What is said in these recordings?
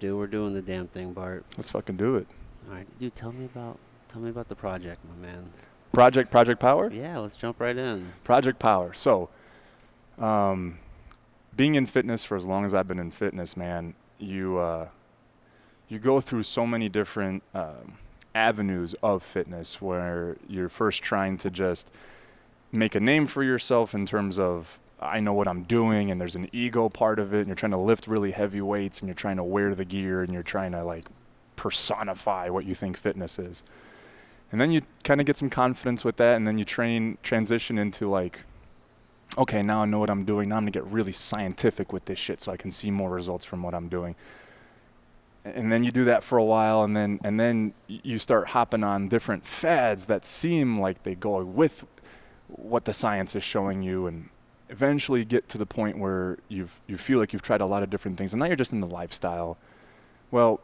Dude, we're doing the damn thing, Bart. Let's fucking do it. All right, dude, tell me about tell me about the project, my man. Project Project Power? Yeah, let's jump right in. Project Power. So, um, being in fitness for as long as I've been in fitness, man, you uh, you go through so many different um, avenues of fitness where you're first trying to just make a name for yourself in terms of I know what I'm doing, and there's an ego part of it, and you're trying to lift really heavy weights, and you're trying to wear the gear, and you're trying to like personify what you think fitness is. And then you kind of get some confidence with that, and then you train transition into like, okay, now I know what I'm doing. Now I'm gonna get really scientific with this shit, so I can see more results from what I'm doing. And then you do that for a while, and then and then you start hopping on different fads that seem like they go with what the science is showing you, and eventually get to the point where you've you feel like you've tried a lot of different things, and now you're just in the lifestyle. Well,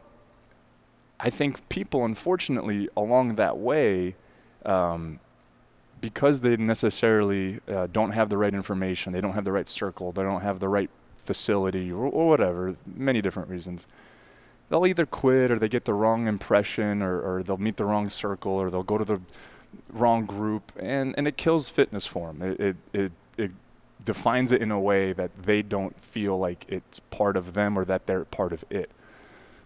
I think people, unfortunately, along that way, um, because they necessarily uh, don't have the right information, they don't have the right circle, they don't have the right facility, or, or, whatever, many different reasons, they'll either quit or they get the wrong impression, or, or they'll meet the wrong circle, or they'll go to the wrong group, and, and it kills fitness for them. It, it, it, it defines it in a way that they don't feel like it's part of them or that they're part of it.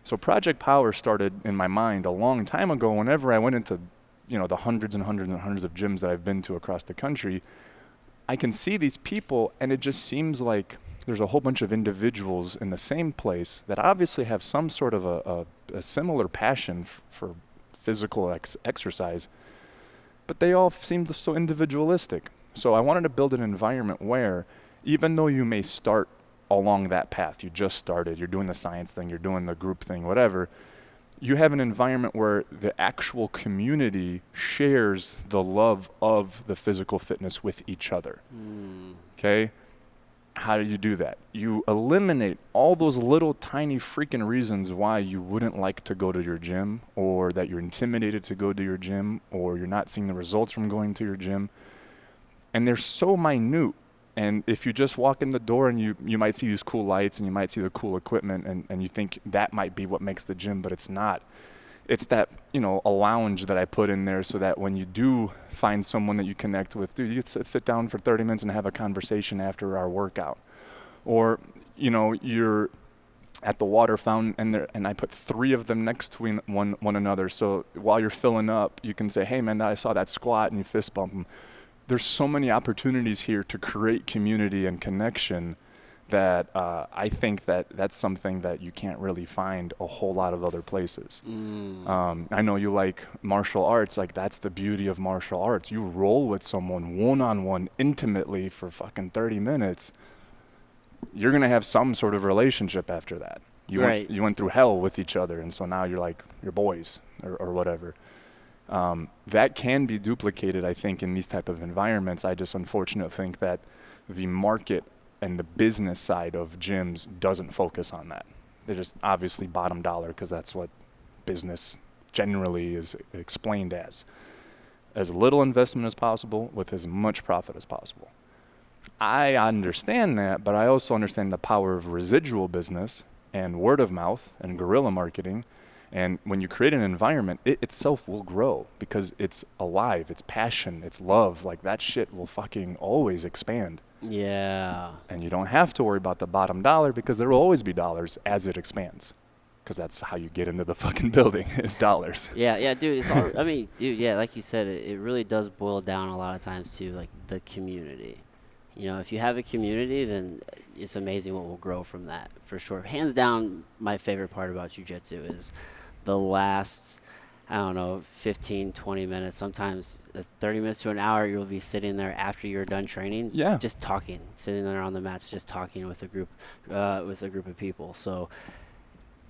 So Project Power started in my mind a long time ago. Whenever I went into, you know, the hundreds and hundreds and hundreds of gyms that I've been to across the country, I can see these people, and it just seems like there's a whole bunch of individuals in the same place that obviously have some sort of a, a, a similar passion f- for physical ex- exercise, but they all seem so individualistic. So I wanted to build an environment where, even though you may start along that path. You just started, you're doing the science thing, you're doing the group thing, whatever. You have an environment where the actual community shares the love of the physical fitness with each other. Mm. Okay? How do you do that? You eliminate all those little tiny freaking reasons why you wouldn't like to go to your gym or that you're intimidated to go to your gym or you're not seeing the results from going to your gym. And they're so minute and if you just walk in the door and you, you might see these cool lights and you might see the cool equipment and, and you think that might be what makes the gym, but it's not. It's that, you know, a lounge that I put in there so that when you do find someone that you connect with, dude, you sit, down for 30 minutes and have a conversation after our workout. Or, you know, you're at the water fountain and there, and I put three of them next to one, one another. So while you're filling up, you can say, hey, man, I saw that squat and you fist bump them there's so many opportunities here to create community and connection that uh, I think that that's something that you can't really find a whole lot of other places. Mm. Um, I know you like martial arts, like that's the beauty of martial arts. You roll with someone one on one intimately for fucking 30 minutes. You're gonna have some sort of relationship after that. You right. went, you went through hell with each other, and so now you're like you're boys or, or whatever. Um, that can be duplicated, I think, in these type of environments. I just unfortunately think that the market and the business side of gyms doesn't focus on that. They're just obviously bottom dollar because that's what business generally is explained as. As little investment as possible with as much profit as possible. I understand that, but I also understand the power of residual business and word of mouth and guerrilla marketing and when you create an environment, it itself will grow because it's alive, it's passion, it's love. Like that shit will fucking always expand. Yeah. And you don't have to worry about the bottom dollar because there will always be dollars as it expands. Because that's how you get into the fucking building is dollars. Yeah, yeah, dude. It's all, I mean, dude, yeah, like you said, it, it really does boil down a lot of times to like the community. You know, if you have a community, then it's amazing what will grow from that for sure. Hands down, my favorite part about jujitsu is the last I don't know, 15, 20 minutes, sometimes uh, 30 minutes to an hour, you'll be sitting there after you're done training, yeah. just talking, sitting there on the mats, just talking with a group, uh, with a group of people. So,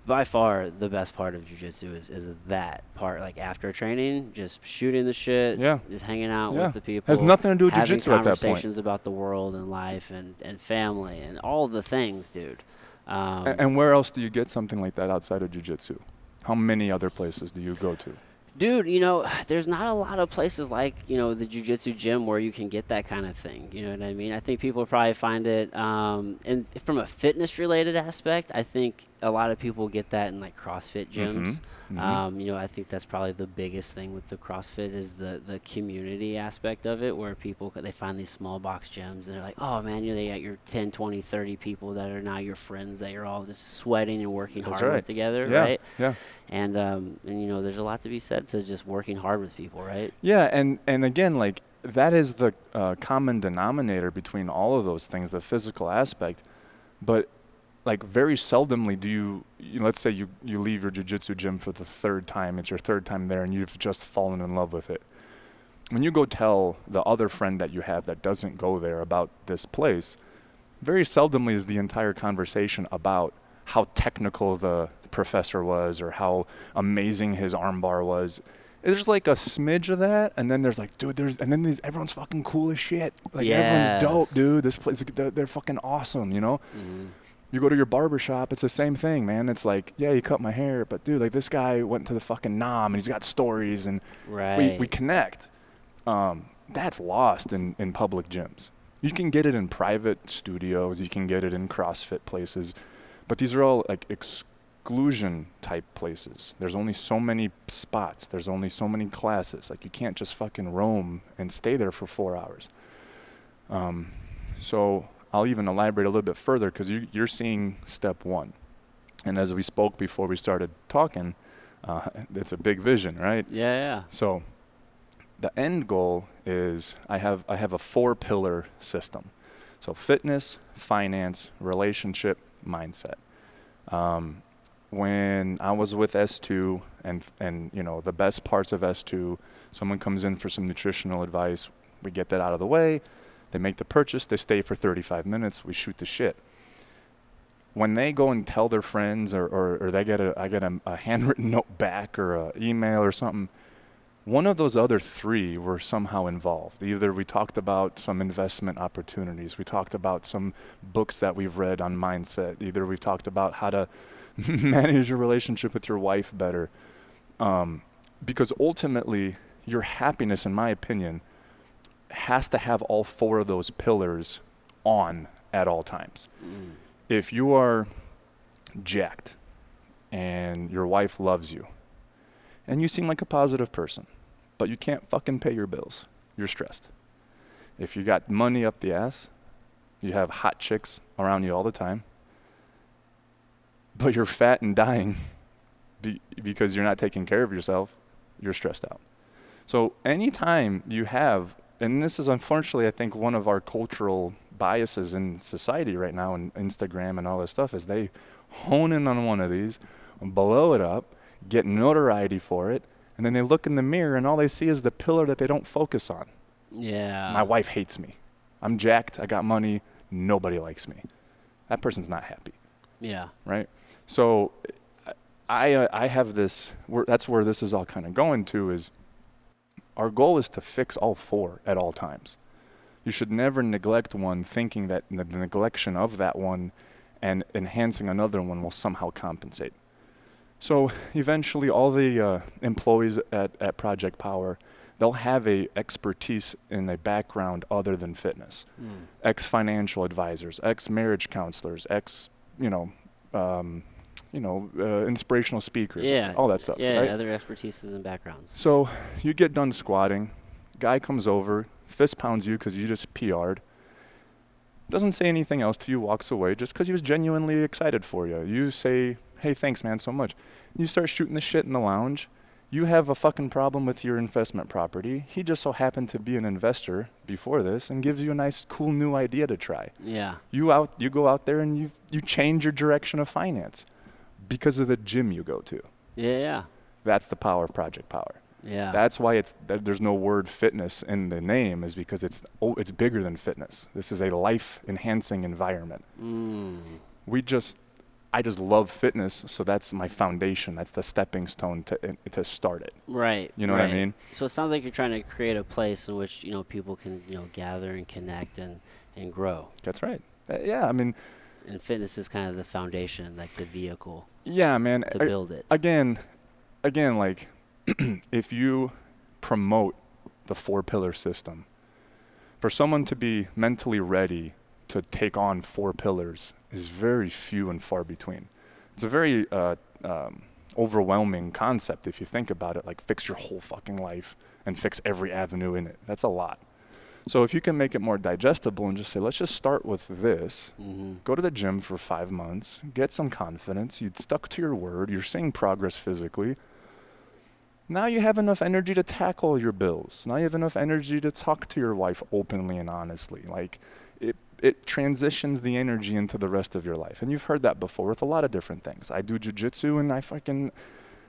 by far, the best part of jujitsu is, is that part. Like after training, just shooting the shit, yeah. just hanging out yeah. with the people. Has nothing to do with jujitsu at that point. Conversations about the world and life and, and family and all the things, dude. Um, and where else do you get something like that outside of jujitsu? How many other places do you go to? Dude, you know, there's not a lot of places like, you know, the jujitsu gym where you can get that kind of thing. You know what I mean? I think people probably find it, um, and from a fitness related aspect, I think a lot of people get that in like CrossFit gyms. Mhm. Um, you know, I think that's probably the biggest thing with the CrossFit is the the community aspect of it, where people they find these small box gyms and they're like, oh man, you know, they got your 10, 20, 30 people that are now your friends that you're all just sweating and working That's hard right. with together, yeah, right? yeah. And um, and you know, there's a lot to be said to just working hard with people, right? Yeah, and and again, like that is the uh, common denominator between all of those things, the physical aspect. But like very seldomly do you, you let's say you you leave your jujitsu gym for the third time. It's your third time there, and you've just fallen in love with it. When you go tell the other friend that you have that doesn't go there about this place, very seldomly is the entire conversation about how technical the professor was or how amazing his armbar was there's like a smidge of that, and then there's like, dude, there's, and then these, everyone's fucking cool as shit. Like everyone's dope, dude. This place, they're, they're fucking awesome, you know. hmm You go to your barber shop, it's the same thing, man. It's like, yeah, you cut my hair, but dude, like this guy went to the fucking Nam, and he's got stories, and Right. we we connect. Um, that's lost in in public gyms. You can get it in private studios, you can get it in CrossFit places, but these are all like exclusion type places. There's only so many spots. There's only so many classes. Like you can't just fucking roam and stay there for four hours. Um, so I'll even elaborate a little bit further because you, you're seeing step one, and as we spoke before we started talking, uh, it's a big vision, right? yeah, yeah. So the end goal is I have I have a four pillar system. So fitness, finance, relationship, mindset. Um, when I was with S2 and and you know the best parts of S2, someone comes in for some nutritional advice, we get that out of the way. They make the purchase, they stay for 35 minutes, we shoot the shit. When they go and tell their friends or, or, or they get a I get a, a handwritten note back or an email or something, one of those other three were somehow involved. Either we talked about some investment opportunities, we talked about some books that we've read on mindset, either we've talked about how to manage your relationship with your wife better. Um, because ultimately, your happiness, in my opinion, has to have all four of those pillars on at all times. Mm. If you are jacked and your wife loves you, and you seem like a positive person, but you can't fucking pay your bills. You're stressed. If you got money up the ass, you have hot chicks around you all the time, but you're fat and dying be, because you're not taking care of yourself, you're stressed out. So anytime you have, and this is unfortunately, I think, one of our cultural biases in society right now, and Instagram and all this stuff, is they hone in on one of these, blow it up, get notoriety for it, and then they look in the mirror and all they see is the pillar that they don't focus on. Yeah. My wife hates me. I'm jacked. I got money. Nobody likes me. That person's not happy, Yeah. right? So, I uh, I have this. That's where this is all kind of going to is. Our goal is to fix all four at all times. You should never neglect one, thinking that the neglection of that one and enhancing another one will somehow compensate. So eventually, all the uh, employees at, at Project Power, they'll have a expertise in a background other than fitness. Mm. Ex financial advisors, ex marriage counselors, ex you know, um, you know, uh, inspirational speakers, Yeah. all that stuff. Yeah, right? other expertises and backgrounds. So you get done squatting, guy comes over, fist pounds you because you just PR'd. Doesn't say anything else to you, walks away just because he was genuinely excited for you. You say, hey, thanks, man, so much. You start shooting the shit in the lounge. You have a fucking problem with your investment property. He just so happened to be an investor before this and gives you a nice, cool new idea to try. Yeah. You out, you go out there and you you change your direction of finance because of the gym you go to. Yeah. Yeah. That's the power of Project Power. Yeah. That's why it's there's no word fitness in the name is because it's oh, it's bigger than fitness. This is a life enhancing environment. mm. We just I just love fitness, so that's my foundation. That's the stepping stone to to start it. Right. You know what I mean? So it sounds like you're trying to create a place in which you know people can you know gather and connect and and grow. That's right. Uh, yeah, I mean, And fitness is kind of the foundation, like the vehicle yeah, man. to I- build it. again, again, like if you promote the four pillar system, for someone to be mentally ready to take on four pillars is very few and far between. It's a very uh, um, overwhelming concept if you think about it, like fix your whole fucking life and fix every avenue in it. That's a lot. So if you can make it more digestible and just say, let's just start with this, Mm-hmm. go to the gym for five months, get some confidence, you stuck to your word, you're seeing progress physically. Now you have enough energy to tackle your bills. Now you have enough energy to talk to your wife openly and honestly. Like it it transitions the energy into the rest of your life. And you've heard that before with a lot of different things. I do jujitsu and I fucking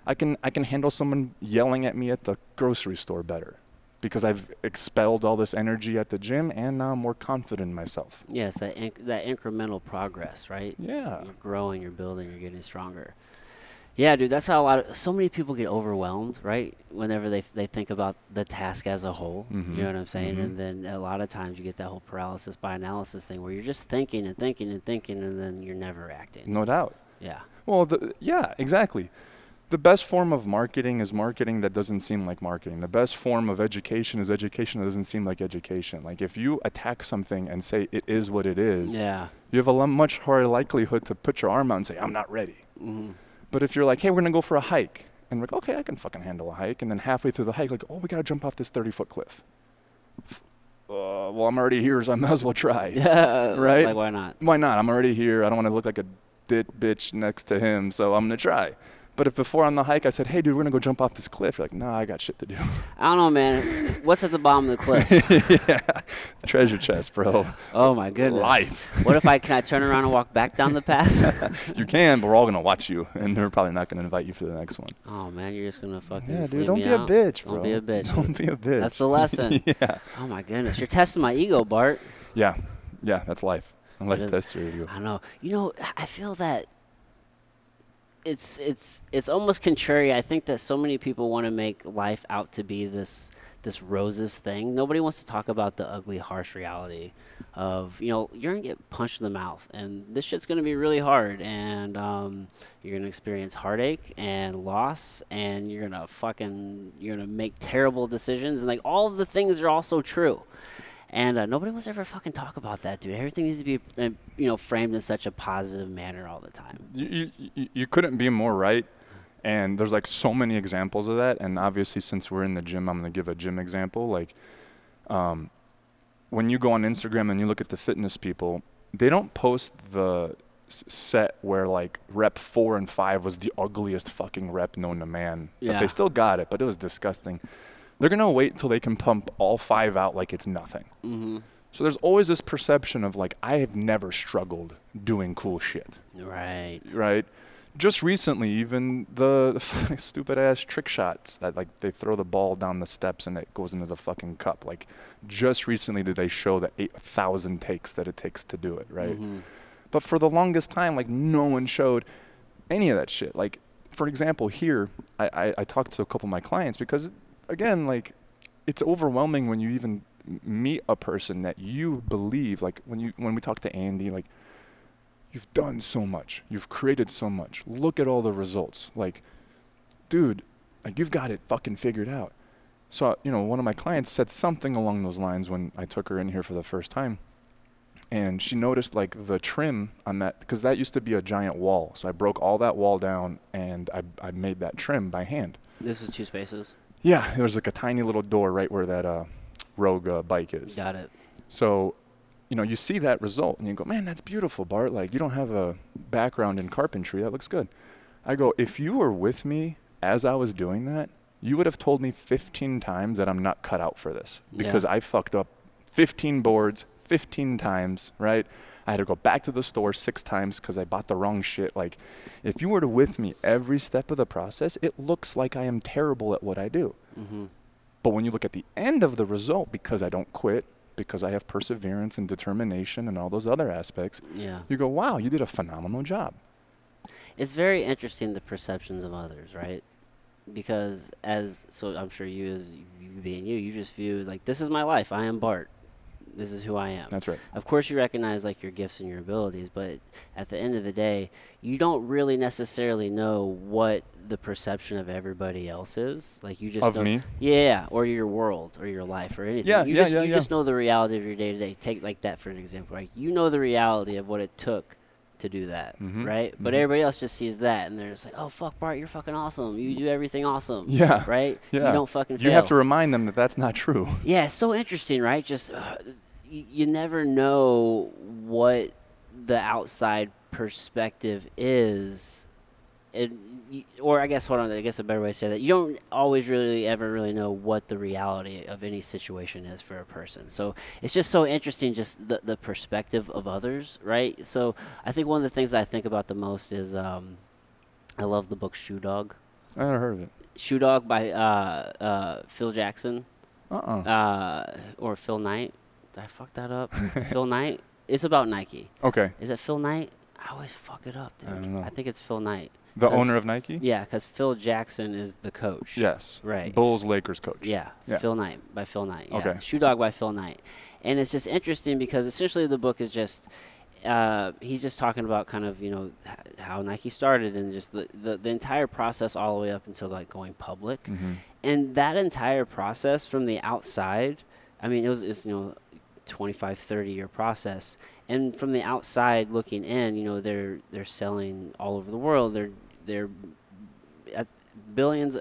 I can I can handle someone yelling at me at the grocery store better because I've expelled all this energy at the gym and now I'm more confident in myself. Yes, that inc- that incremental progress, right? Yeah. You're growing, you're building, you're getting stronger. Yeah, dude, that's how a lot of so many people get overwhelmed, right? Whenever they they think about the task as a whole, Mhm, you know what I'm saying? mhm. And then a lot of times you get that whole paralysis by analysis thing where you're just thinking and thinking and thinking, and then you're never acting. No doubt. Yeah, Well, the, yeah, exactly. The best form of marketing is marketing that doesn't seem like marketing. The best form of education is education that doesn't seem like education. Like if you attack something and say it is what it is, yeah, you have a much higher likelihood to put your arm out and say I'm not ready. hmm But if you're like, hey, we're gonna go for a hike, and we're like, okay, I can fucking handle a hike, and then halfway through the hike, like, oh, we gotta jump off this 30 foot cliff. Uh, well, I'm already here, so I might as well try. yeah, Right? Like why not? Why not? I'm already here. I don't want to look like a dit bitch next to him, so I'm gonna try. But if before on the hike I said, "Hey, dude, we're gonna go jump off this cliff," you're like, "Nah, I got shit to do." I don't know, man. What's at the bottom of the cliff? yeah, treasure chest, bro. Oh my goodness. Life. what if I can I turn around and walk back down the path? you can, but we're all gonna watch you, and they're probably not gonna invite you for the next one. oh man, you're just gonna fucking Yeah, dude, don't be a bitch, bro. Don't be a bitch. Don't be a bitch. That's the lesson. yeah, Oh my goodness, you're testing my ego, Bart. yeah, yeah. That's life. Life is. test for you. I know. You know, I feel that it's it's it's almost contrary. I think that so many people want to make life out to be this this roses thing. Nobody wants to talk about the ugly, harsh reality of you know you're gonna get punched in the mouth, and this shit's gonna be really hard, and um, you're gonna experience heartache and loss, and you're gonna fucking you're gonna make terrible decisions, and like all of the things are also true. And uh, nobody wants to ever fucking talk about that, dude. Everything needs to be, uh, you know, framed in such a positive manner all the time. you, you, you- couldn't be more right. And there's like so many examples of that. And obviously, since we're in the gym, I'm going to give a gym example. Like, um, when you go on Instagram and you look at the fitness people, they don't post the set where like rep four and five was the ugliest fucking rep known to man. But Yeah. they still got it, but it was disgusting. They're going to wait until they can pump all five out like it's nothing. Mm-hmm. So there's always this perception of like, I have never struggled doing cool shit Right. right? Just recently, even the, the stupid ass trick shots that like they throw the ball down the steps and it goes into the fucking cup. Like, just recently did they show the eight thousand takes that it takes to do it, right? Mhm. But for the longest time, like no one showed any of that shit. Like, for example, here I, I, I talked to a couple of my clients because, again, like it's overwhelming when you even meet a person that you believe. Like when you when we talk to Andy, like you've done so much, you've created so much. Look at all the results. Like, dude, like you've got it fucking figured out. So you know, one of my clients said something along those lines when I took her in here for the first time and she noticed like the trim on that because that used to be a giant wall. So I broke all that wall down and I I made that trim by hand. This was two spaces. Yeah, there was like a tiny little door right where that uh, Rogue uh, bike is. Got it. So, you know, you see that result and you go, man, that's beautiful, Bart. Like you don't have a background in carpentry. That looks good. I go, if you were with me as I was doing that, you would have told me 15 times that I'm not cut out for this Yeah. because I fucked up 15 boards 15 times, right? I had to go back to the store six times because I bought the wrong shit. Like, if you were to with me every step of the process, it looks like I am terrible at what I do. Mm-hmm. But when you look at the end of the result, because I don't quit, because I have perseverance and determination and all those other aspects, Yeah. you go, wow, you did a phenomenal job. It's very interesting the perceptions of others, right? Because as so I'm sure you as you being you, you just view like this is my life. I am Bart. This is who I am. That's right. Of course, you recognize like your gifts and your abilities, but at the end of the day, you don't really necessarily know what the perception of everybody else is. Like you just Of me? yeah, or your world, or your life, or anything. Yeah, you yeah, just, yeah, You yeah. just know the reality of your day to day. Take like that for an example, right? You know the reality of what it took to do that, Mhm, right? But mhm. everybody else just sees that, and they're just like, "Oh fuck, Bart, you're fucking awesome. You do everything awesome." Yeah, Right? Yeah. You don't fucking. You have to remind them that that's not true. Yeah, it's so interesting, right? Just uh, you, you never know what the outside perspective is, it, or I guess hold on, I guess a better way to say that you don't always really ever really know what the reality of any situation is for a person. So it's just so interesting, just the the perspective of others, right? So I think one of the things I think about the most is um, I love the book Shoe Dog. I never heard of it. Shoe Dog by uh, uh, Phil Jackson Uh-uh. uh, or Phil Knight. Did I fuck that up? Phil Knight. It's about Nike. okay. Is it Phil Knight? I always fuck it up, dude. I don't know. think it's Phil Knight. The owner of Nike? Yeah, because Phil Jackson is the coach. Yes. Right. Bulls Lakers coach. Yeah, Yeah. Phil Knight by Phil Knight. Yeah. Okay. Shoe Dog by Phil Knight, and it's just interesting because essentially the book is just uh, he's just talking about kind of you know how Nike started and just the, the the entire process all the way up until like going public, hmm and that entire process from the outside i mean it was it's, you know 25 30 year process and from the outside looking in you know they're they're selling all over the world they're they're at billions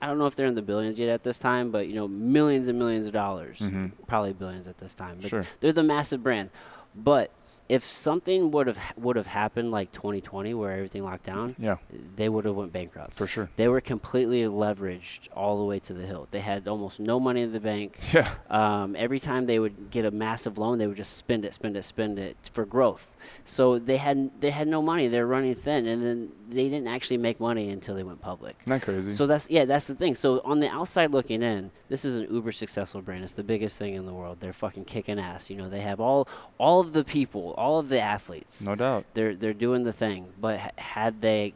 i don't know if they're in the billions yet at this time but you know millions and millions of dollars Mhm. probably billions at this time but Sure. they're the massive brand but if something would have would have happened like 2020 where everything locked down Yeah, they would have went bankrupt for sure. they were completely leveraged all the way to the hill. They had almost no money in the bank. Yeah. Um, every time they would get a massive loan, they would just spend it, spend it, spend it for growth. So they had they had no money. They're running thin, and then they didn't actually make money until they went public. Isn't crazy? So that's yeah, that's the thing. So on the outside looking in, this is an uber successful brand. It's the biggest thing in the world. They're fucking kicking ass. You know, they have all all of the people, all of the athletes no doubt. they're they're doing the thing. But ha- had they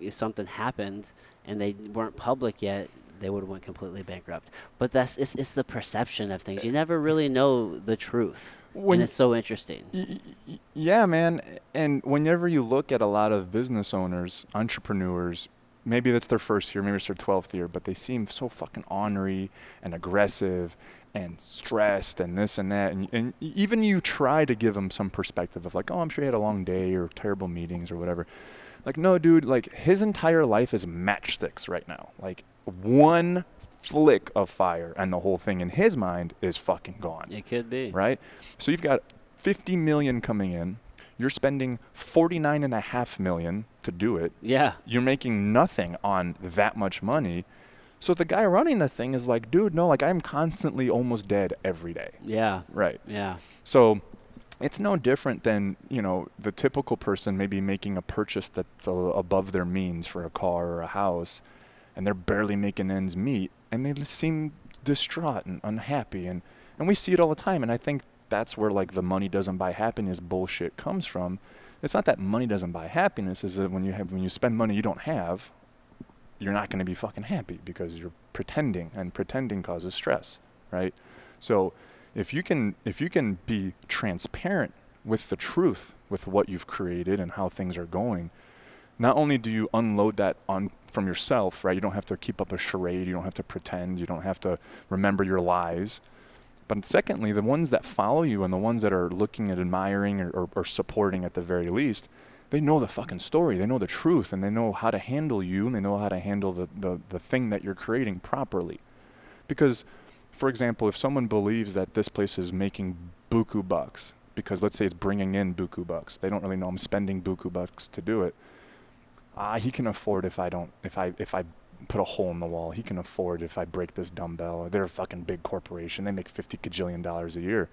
if something happened and they weren't public yet, they would have went completely bankrupt. But that's it's, it's the perception of things. You never really know the truth, When and it's so interesting. Y- y- Yeah, man. And whenever you look at a lot of business owners, entrepreneurs, maybe that's their first year, maybe it's their 12th year, but they seem so fucking ornery and aggressive and stressed and this and that. And, and even you try to give them some perspective of like, oh, I'm sure he had a long day or terrible meetings or whatever. Like, no, dude, like his entire life is matchsticks right now. Like, one flick of fire and the whole thing in his mind is fucking gone It could be. right? So you've got 50 million coming in. You're spending 49 and a half million to do it. Yeah. You're making nothing on that much money. So the guy running the thing is like, dude, no, like I'm constantly almost dead every day. Yeah. Right. Yeah. So it's no different than, you know, the typical person maybe making a purchase that's a, above their means for a car or a house and they're barely making ends meet and they seem distraught and unhappy and and we see it all the time and I think that's where like the money doesn't buy happiness bullshit comes from. It's not that money doesn't buy happiness, is that when you have when you spend money you don't have, you're not going to be fucking happy because you're pretending and pretending causes stress, right? So if you can if you can be transparent with the truth with what you've created and how things are going not only do you unload that on from yourself right you don't have to keep up a charade you don't have to pretend you don't have to remember your lies but secondly the ones that follow you and the ones that are looking at admiring or, or, or supporting at the very least they know the fucking story they know the truth and they know how to handle you and they know how to handle the, the, the thing that you're creating properly because for example, if someone believes that this place is making buku bucks, because let's say it's bringing in buku bucks, they don't really know I'm spending buku bucks to do it. Ah, he can afford if I don't, if I, if I put a hole in the wall. He can afford if I break this dumbbell. They're a fucking big corporation. They make fifty gajillion dollars a year.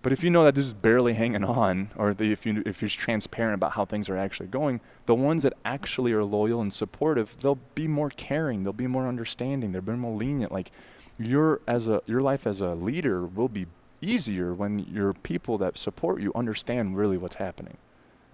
But if you know that this is barely hanging on, or the, if you if you're transparent about how things are actually going, the ones that actually are loyal and supportive, they'll be more caring. They'll be more understanding. They'll be more lenient. Like your as a your life as a leader will be easier when your people that support you understand really what's happening.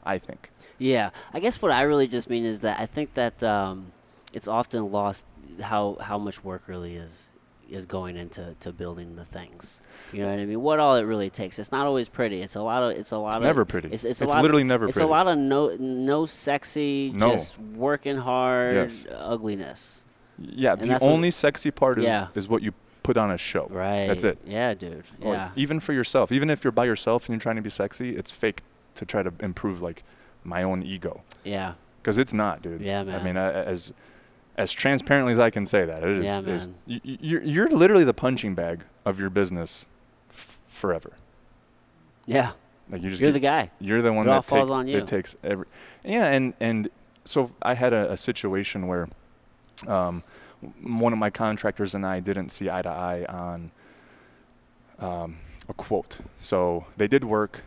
I think. Yeah, I guess what I really just mean is that I think that um, it's often lost how how much work really is is going into to building the things. You know what I mean? What all it really takes. It's not always pretty. It's a lot of. It's a lot It's of. never pretty. It's, it's, It's literally never pretty. It's pretty. a lot of no no sexy, No. just working hard Yes. ugliness. Yeah, And the that's what- only sexy part is Yeah. is what you put on a show. Right. That's it. Yeah, dude. Like, Yeah. even for yourself, even if you're by yourself and you're trying to be sexy, it's fake to try to improve like my own ego. Yeah. Because it's not, dude. Yeah, man. I mean, a- as as transparently as I can say that, it is. Yeah, is man. y- y- you're you're literally the punching bag of your business f- forever. Yeah. Like you just You're get- the guy. You're the one It all that falls take- on you. It takes every. Yeah, and and so I had a, a situation where, um, one of my contractors and I didn't see eye to eye on, um, a quote. So they did work.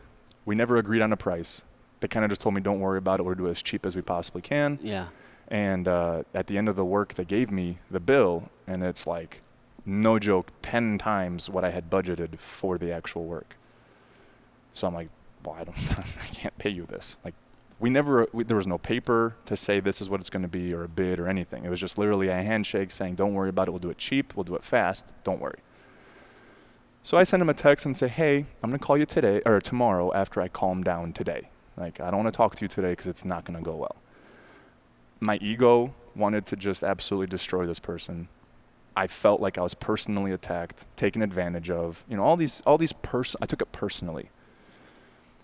We never agreed on a price. They kind of just told me, "Don't worry about it. We'll do it as cheap as we possibly can." Yeah. And uh, at the end of the work, they gave me the bill, and it's like, no joke, ten times what I had budgeted for the actual work. So I'm like, well, I don't, I can't pay you this. Like, we never, we, there was no paper to say this is what it's going to be, or a bid, or anything. It was just literally a handshake saying, don't worry about it. We'll do it cheap. We'll do it fast. Don't worry. So I send him a text and say, hey, I'm going to call you today or tomorrow after I calm down today. Like, I don't want to talk to you today because it's not going to go well my ego wanted to just absolutely destroy this person. I felt like I was personally attacked, taken advantage of. You know, all these all these pers I took it personally.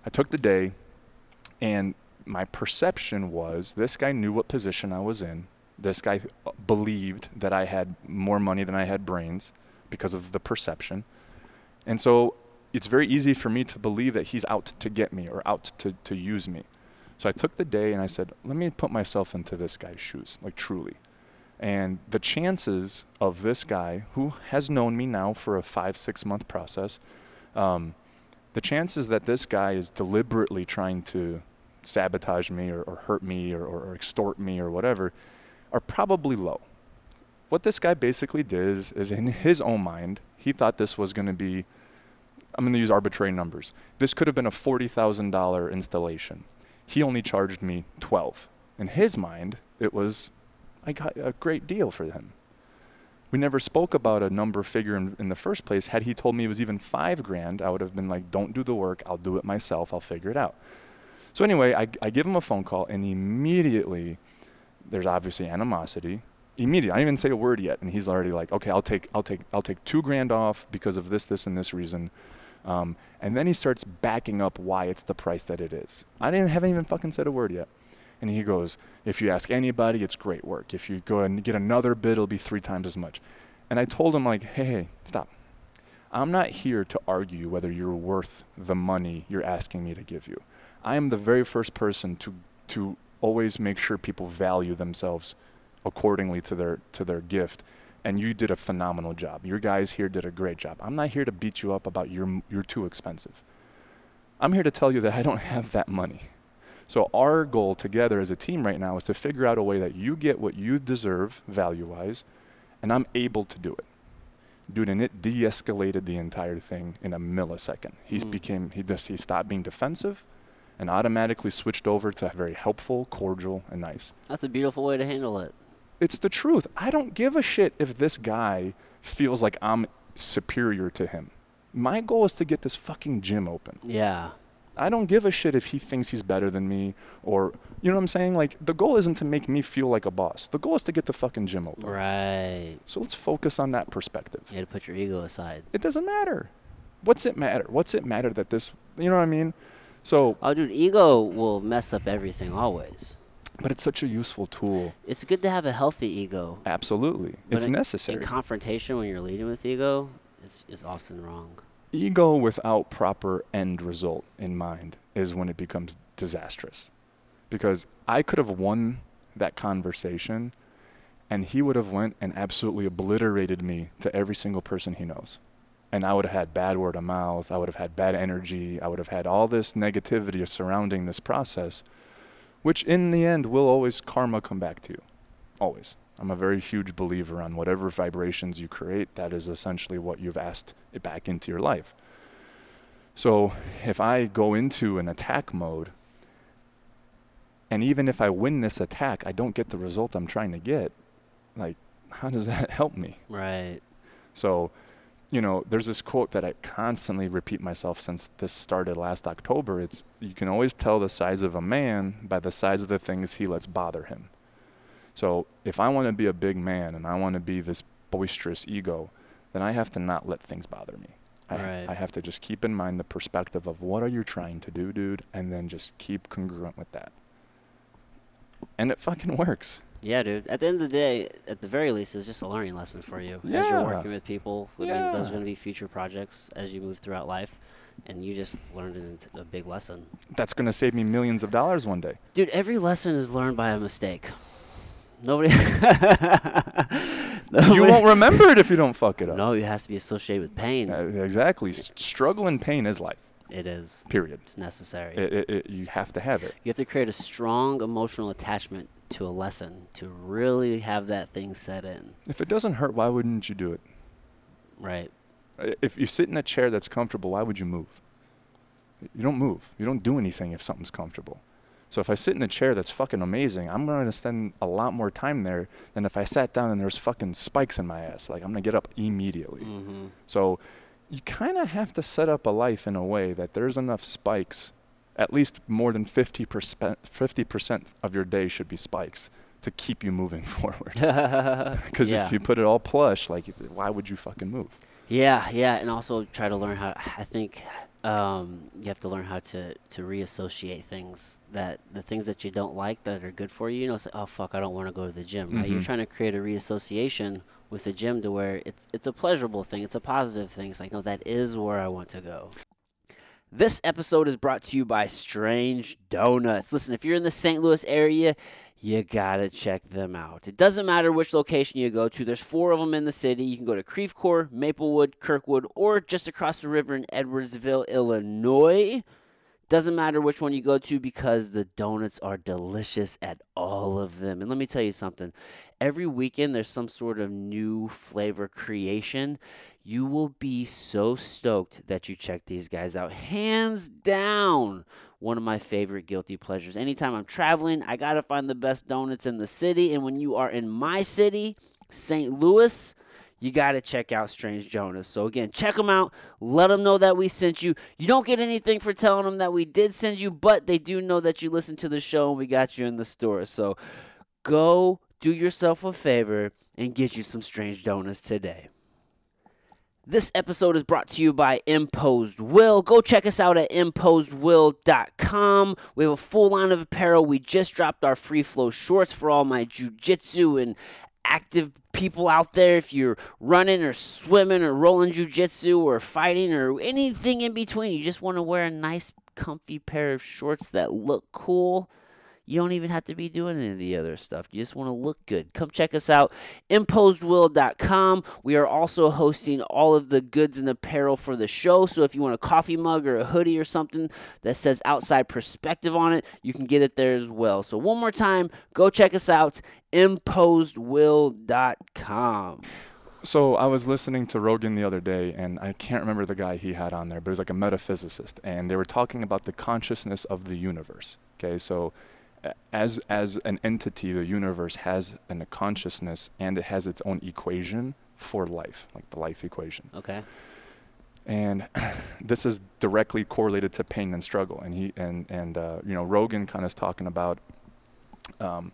I took the day and my perception was this guy knew what position I was in. This guy uh, believed that I had more money than I had brains because of the perception. And so it's very easy for me to believe that he's out to get me or out to, to use me. So I took the day and I said, let me put myself into this guy's shoes, like truly. And the chances of this guy, who has known me now for a five, six month process, um, the chances that this guy is deliberately trying to sabotage me or, or hurt me or, or, or extort me or whatever are probably low. What this guy basically did is, is in his own mind, he thought this was going to be, I'm going to use arbitrary numbers. This could have been a $40,000 installation he only charged me 12 in his mind it was i got a great deal for him. We never spoke about a number figure in, in the first place. Had he told me it was even five grand i would have been like don't do the work. I'll do it myself. I'll figure it out. So anyway i, I give him a phone call and immediately there's obviously animosity. Immediately i didn't even say a word yet and he's already like okay i'll take i'll take i'll take two grand off because of this this and this reason um, and then he starts backing up why it's the price that it is. I didn't haven't even fucking said a word yet. And he goes, if you ask anybody, it's great work. If you go and get another bid, it'll be three times as much. And I told him like, hey, hey, stop. I'm not here to argue whether you're worth the money you're asking me to give you. I am the very first person to to always make sure people value themselves accordingly to their to their gift and you did a phenomenal job. Your guys here did a great job. I'm not here to beat you up about you're you're too expensive. I'm here to tell you that I don't have that money. So our goal together as a team right now is to figure out a way that you get what you deserve value-wise and I'm able to do it. Dude, and it de-escalated the entire thing in a millisecond. He Mm. became he just he stopped being defensive and automatically switched over to very helpful, cordial, and nice That's a beautiful way to handle it. It's the truth. I don't give a shit if this guy feels like I'm superior to him. My goal is to get this fucking gym open. Yeah. I don't give a shit if he thinks he's better than me or you know what I'm saying? Like the goal isn't to make me feel like a boss. The goal is to get the fucking gym open. Right. So let's focus on that perspective. You had to put your ego aside. It doesn't matter. What's it matter? What's it matter that this you know what I mean? So Oh, dude, ego will mess up everything always. But it's such a useful tool. It's good to have a healthy ego. Absolutely. But it's in- necessary. In confrontation, when you're leading with ego, it's, it's often wrong. ego without proper end result in mind is when it becomes disastrous because i could have won that conversation and he would have went and absolutely obliterated me to every single person he knows and i would have had bad word of mouth i would have had bad energy i would have had all this negativity surrounding this process which in the end will always karma come back to you always i'm a very huge believer on whatever vibrations you create that is essentially what you've asked it back into your life so if I go into an attack mode, and even if I win this attack, I don't get the result I'm trying to get, like, how does that help me? Right. So, you know, there's this quote that I constantly repeat myself since this started last October. It's you can always tell the size of a man by the size of the things he lets bother him. So, if I want to be a big man and I want to be this boisterous ego, then I have to not let things bother me. I, Right. I have to just keep in mind the perspective of what are you trying to do, dude, and then just keep congruent with that. And it fucking works. Yeah, dude. At the end of the day, at the very least, it's just a learning lesson for you as you're working with people. I mean, there's Yeah. going to be future projects as you move throughout life, and you just learned a big lesson. That's going to save me millions of dollars one day. Dude, every lesson is learned by a mistake. Nobody. You won't remember it if you don't fuck it up. No, it has to be associated with pain. Uh, exactly. S- struggle and pain is life. it is. Period. It's necessary. It, it, it, you have to have it. you have to create a strong emotional attachment to a lesson to really have that thing set in. If it doesn't hurt, why wouldn't you do it? Right. If you sit in a chair that's comfortable, why would you move? You don't move. You don't do anything if something's comfortable. So if I sit in a chair that's fucking amazing, I'm going to spend a lot more time there than if I sat down and there's fucking spikes in my ass. Like I'm going to get up immediately. Mm-hmm. So you kind of have to set up a life in a way that there's enough spikes, at least more than 50%, 50% of your day should be spikes to keep you moving forward. Because yeah. if you put it all plush, like, why would you fucking move? Yeah, yeah, and also try to learn how. I think um, you have to learn how to to reassociate things that the things that you don't like that are good for you. You know, it's like, oh fuck, I don't want to go to the gym. Right? You're trying to create a reassociation with the gym to where it's it's a pleasurable thing. It's a positive thing. It's like, no, that is where I want to go. This episode is brought to you by Strange Donuts. Listen, if you're in the St. Louis area, you gotta check them out. It doesn't matter which location you go to, there's four of them in the city. You can go to Creve Maplewood, Kirkwood, or just across the river in Edwardsville, Illinois. Doesn't matter which one you go to because the donuts are delicious at all of them. And let me tell you something every weekend there's some sort of new flavor creation. You will be so stoked that you check these guys out. Hands down, one of my favorite guilty pleasures. Anytime I'm traveling, I got to find the best donuts in the city. And when you are in my city, St. Louis, you got to check out Strange Donuts. So, again, check them out. Let them know that we sent you. You don't get anything for telling them that we did send you, but they do know that you listened to the show and we got you in the store. So, go do yourself a favor and get you some Strange Donuts today. This episode is brought to you by Imposed Will. Go check us out at imposedwill.com. We have a full line of apparel. We just dropped our free flow shorts for all my jujitsu and active people out there. If you're running or swimming or rolling jujitsu or fighting or anything in between, you just want to wear a nice, comfy pair of shorts that look cool. You don't even have to be doing any of the other stuff. You just want to look good. Come check us out, imposedwill.com. We are also hosting all of the goods and apparel for the show. So if you want a coffee mug or a hoodie or something that says outside perspective on it, you can get it there as well. So one more time, go check us out, imposedwill.com. So I was listening to Rogan the other day, and I can't remember the guy he had on there, but it was like a metaphysicist, and they were talking about the consciousness of the universe. Okay, so as as an entity, the universe has an, a consciousness, and it has its own equation for life, like the life equation. Okay. and this is directly correlated to pain and struggle and he and and uh, you know rogan kind of is talking about um,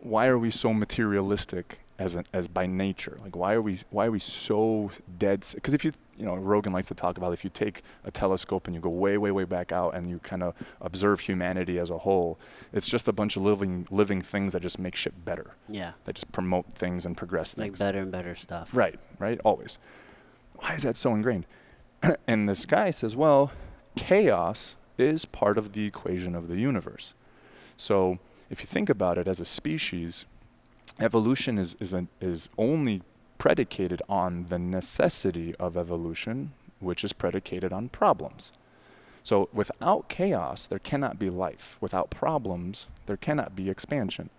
why are we so materialistic as an, as by nature like why are we why are we so dead because if you you know rogan likes to talk about if you take a telescope and you go way way way back out and you kind of observe humanity as a whole it's just a bunch of living living things that just make shit better Yeah. that just promote things and progress things. Like better and better stuff. Right, right, always. Why is that so ingrained? and this guy says, well, chaos is part of the equation of the universe. So if you think about it as a species, evolution is, is, an, is only predicated on the necessity of evolution, which is predicated on problems. So without chaos, there cannot be life. Without problems, there cannot be expansion.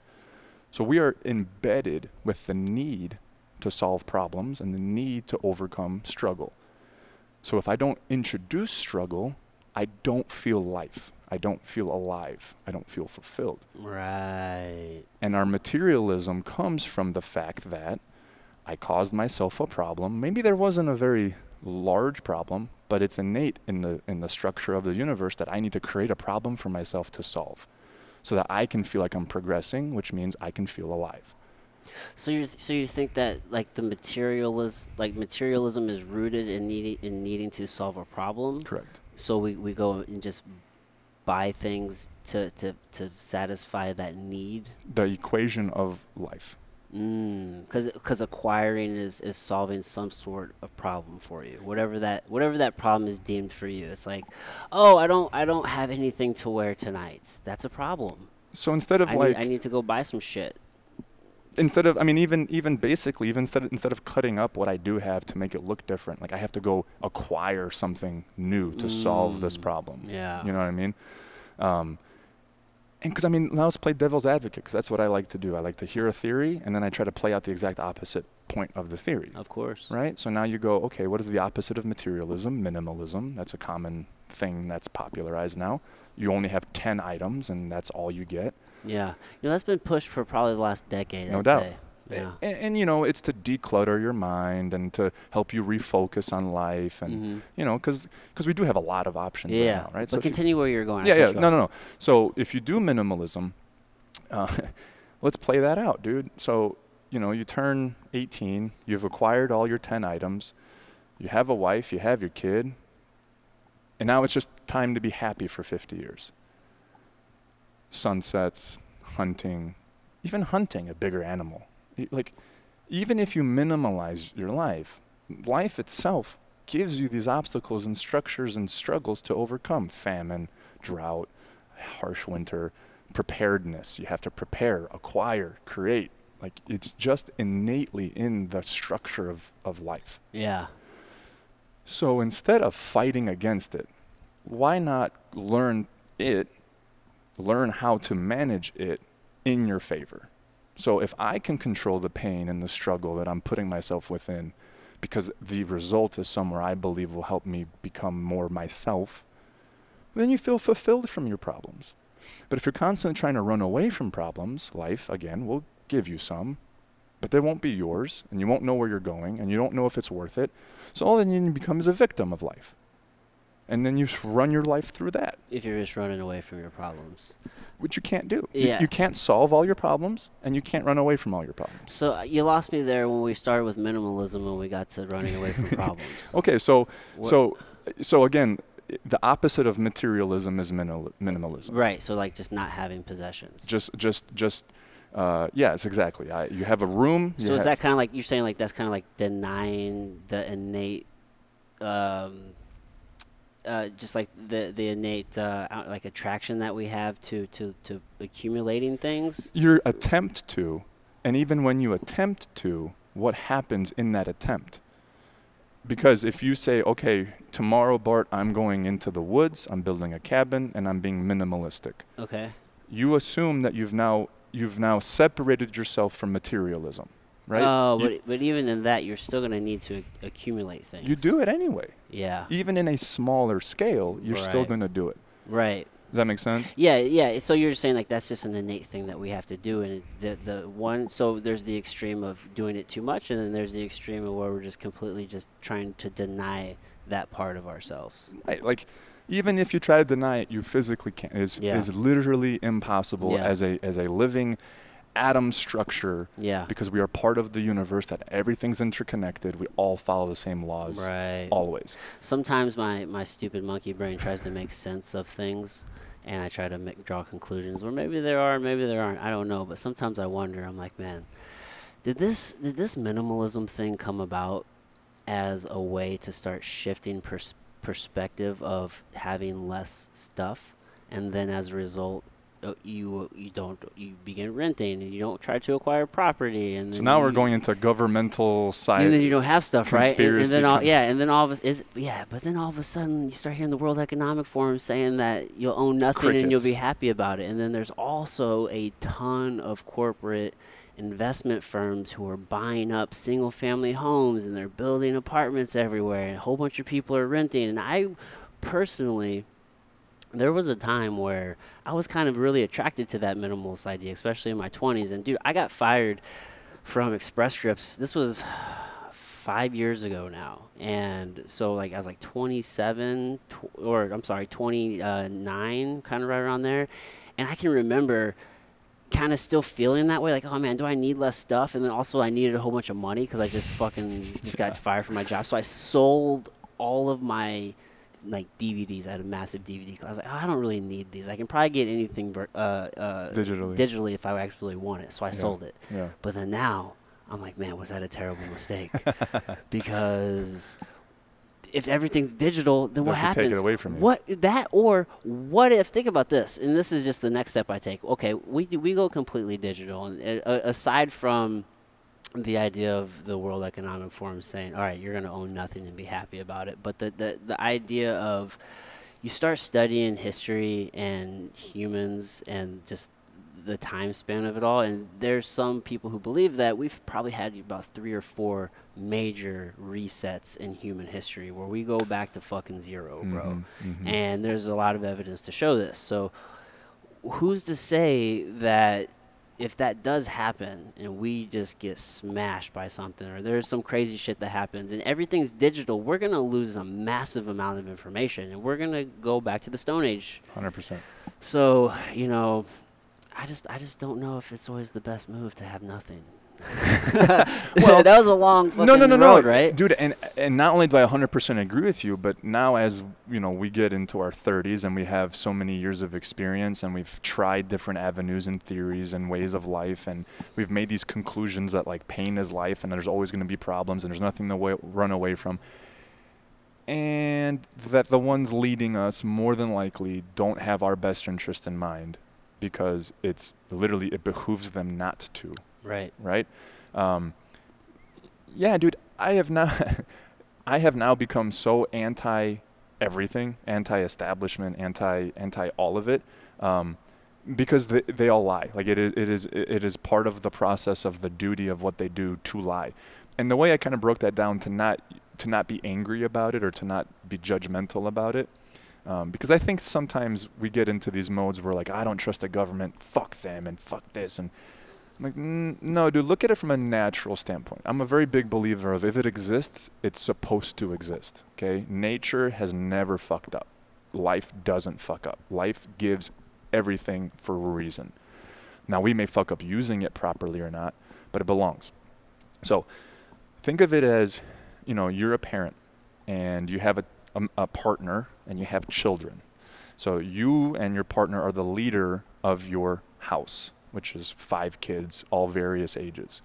So we are embedded with the need to solve problems and the need to overcome struggle. So if I don't introduce struggle, I don't feel life. I don't feel alive. I don't feel fulfilled. Right. And our materialism comes from the fact that I caused myself a problem. Maybe there wasn't a very large problem, but it's innate in the in the structure of the universe that I need to create a problem for myself to solve so that I can feel like I'm progressing, which means I can feel alive. So you so you think that like the materialism like materialism is rooted in needing in needing to solve a problem. Correct. So we, we go and just buy things to, to, to satisfy that need. The equation of life. Because mm, because acquiring is, is solving some sort of problem for you, whatever that whatever that problem is deemed for you. It's like, oh, I don't I don't have anything to wear tonight. That's a problem. So instead of I like, need, I need to go buy some shit. Instead of I mean even even basically even instead of, instead of cutting up what I do have to make it look different, like I have to go acquire something new to solve this Mm, problem. Yeah. You know what I mean? Um, and because I mean, now let's play devil's advocate because that's what I like to do. I like to hear a theory and then I try to play out the exact opposite point of the theory. Of course. Right? So now you go, okay, what is the opposite of materialism? Minimalism. That's a common thing that's popularized now. You only have 10 items and that's all you get. Yeah. You know, that's been pushed for probably the last decade, No I'd doubt. say. Yeah. And, and, you know, it's to declutter your mind and to help you refocus on life. And, hmm you know, because we do have a lot of options Yeah. right now, right? But you- continue where you're going. Yeah, yeah. No, no, no. So if you do minimalism, uh, let's play that out, dude. So, you know, you turn 18, you've acquired all your 10 items, you have a wife, you have your kid, and now it's just time to be happy for 50 years. Sunsets, hunting, even hunting a bigger animal. Like, even if you minimalize your life, life itself gives you these obstacles and structures and struggles to overcome famine, drought, harsh winter, preparedness. You have to prepare, acquire, create. Like it's just innately in the structure of, of life. Yeah. So instead of fighting against it, why not learn it, learn how to manage it in your favor? So if I can control the pain and the struggle that I'm putting myself within, because the result is somewhere I believe will help me become more myself, then you feel fulfilled from your problems. But if you're constantly trying to run away from problems, life, again, will give you some, but they won't be yours, and you won't know where you're going, and you don't know if it's worth it. So all then you become is a victim of life. And then you s- run your life through that, If you're just running away from your problems. which you can't do. You- Yeah. You, can't solve all your problems, and you can't run away from all your problems. So uh, you lost me there when we started with minimalism and we got to running away from problems. Okay, so What- so so again, the opposite of materialism is minimal, minimalism. Right. So like just not having possessions. Just just just uh, yes, exactly. I, you have a room. so is that kind of like you're saying like that's kind of like denying the innate, um, uh, just like the the innate uh, like attraction that we have to to to accumulating things. your attempt to, and even when you attempt to, what happens in that attempt? Because if you say, okay, tomorrow, Bart, I'm going into the woods, I'm building a cabin, and I'm being minimalistic, Okay. you assume that you've now you've now separated yourself from materialism, right? Oh, You- but but even in that, you're still gonna need to accumulate things. you do it anyway. Yeah. Even in a smaller scale, you're still going to do it. Right. Does that make sense? Yeah, yeah. So you're saying like that's just an innate thing that we have to do, and the the one. So there's the extreme of doing it too much, and then there's the extreme of where we're just completely just trying to deny that part of ourselves. Right. Like, even if you try to deny it, you physically can't. It's, Yeah. it's literally impossible Yeah. as a as a living atom structure Yeah. because we are part of the universe that everything's interconnected. We all follow the same laws Right. always. Sometimes my my stupid monkey brain tries to make sense of things, and I try to make, draw conclusions where maybe there are, and maybe there aren't. I don't know. But sometimes I wonder. I'm like, man, did this did this minimalism thing come about as a way to start shifting pers- perspective of having less stuff, and then as a result. Uh, You you don't you begin renting and you don't try to acquire property and So now we're going into governmental side. and then you don't have stuff, right? And, and then all, yeah, and then all of us is yeah, but then all of a sudden you start hearing the World Economic Forum saying that you'll own nothing and you'll be happy about it. And then there's also a ton of corporate investment firms who are buying up single family homes and they're building apartments everywhere and a whole bunch of people are renting. And I personally there was a time where I was kind of really attracted to that minimalist idea, especially in my 20s. And dude, I got fired from Express Scripts. This was five years ago now, and so like I was like 27, tw- or I'm sorry, 29, kind of right around there, and I can remember kind of still feeling that way like oh man do i need less stuff and then also i needed a whole bunch of money because i just fucking just got fired from my job so i sold all of my like DVDs. I had a massive DVD. I was like, oh, I don't really need these. I can probably get anything ver- uh, uh, Digitally. digitally if I actually want it. So I Yeah. sold it. Yeah. But then now I'm like, man, was that a terrible mistake? because if everything's digital, then what That could take it away from you. What that or what if? Think about this, and this is just the next step I take. Okay, we do- we go completely digital, and uh, aside from the idea of the World Economic Forum saying, "All right, you're going to own nothing and be happy about it," but the the the idea of you start studying history and humans and just the time span of it all and there's some people who believe that we've probably had about three or four major resets in human history where we go back to fucking zero bro. Mhm, mhm. and there's a lot of evidence to show this. So who's to say that if that does happen and we just get smashed by something or there's some crazy shit that happens and everything's digital we're going to lose a massive amount of information and we're going to go back to the stone age 100%. so you know i just i just don't know if it's always the best move to have nothing Well, that was a long fucking no, no, no, road, no, right dude. And and not only do I 100% agree with you, but now as you know, we get into our 30s and we have so many years of experience, and we've tried different avenues and theories and ways of life, and we've made these conclusions that like pain is life, and there's always going to be problems, and there's nothing to wa- run away from. And that the ones leading us more than likely don't have our best interest in mind because it's literally it behooves them not to right right? Um, yeah, dude, I have now, I have now become so anti everything, anti establishment, anti anti all of it, um, because they, they all lie. Like it is, it is it is part of the process of the duty of what they do to lie, and the way I kind of broke that down to not to not be angry about it or to not be judgmental about it. Um, because I think sometimes we get into these modes where like I don't trust the government, fuck them, and fuck this, and I'm like, "N- no, dude, look at it from a natural standpoint. I'm a very big believer of if it exists, it's supposed to exist. Okay? Nature has never fucked up. Life doesn't fuck up. Life gives everything for a reason. Now, we may fuck up using it properly or not, but it belongs. So, think of it as, you know, you're a parent and you have a, a, a partner and you have children. So, you and your partner are the leader of your house which is five kids, all various ages.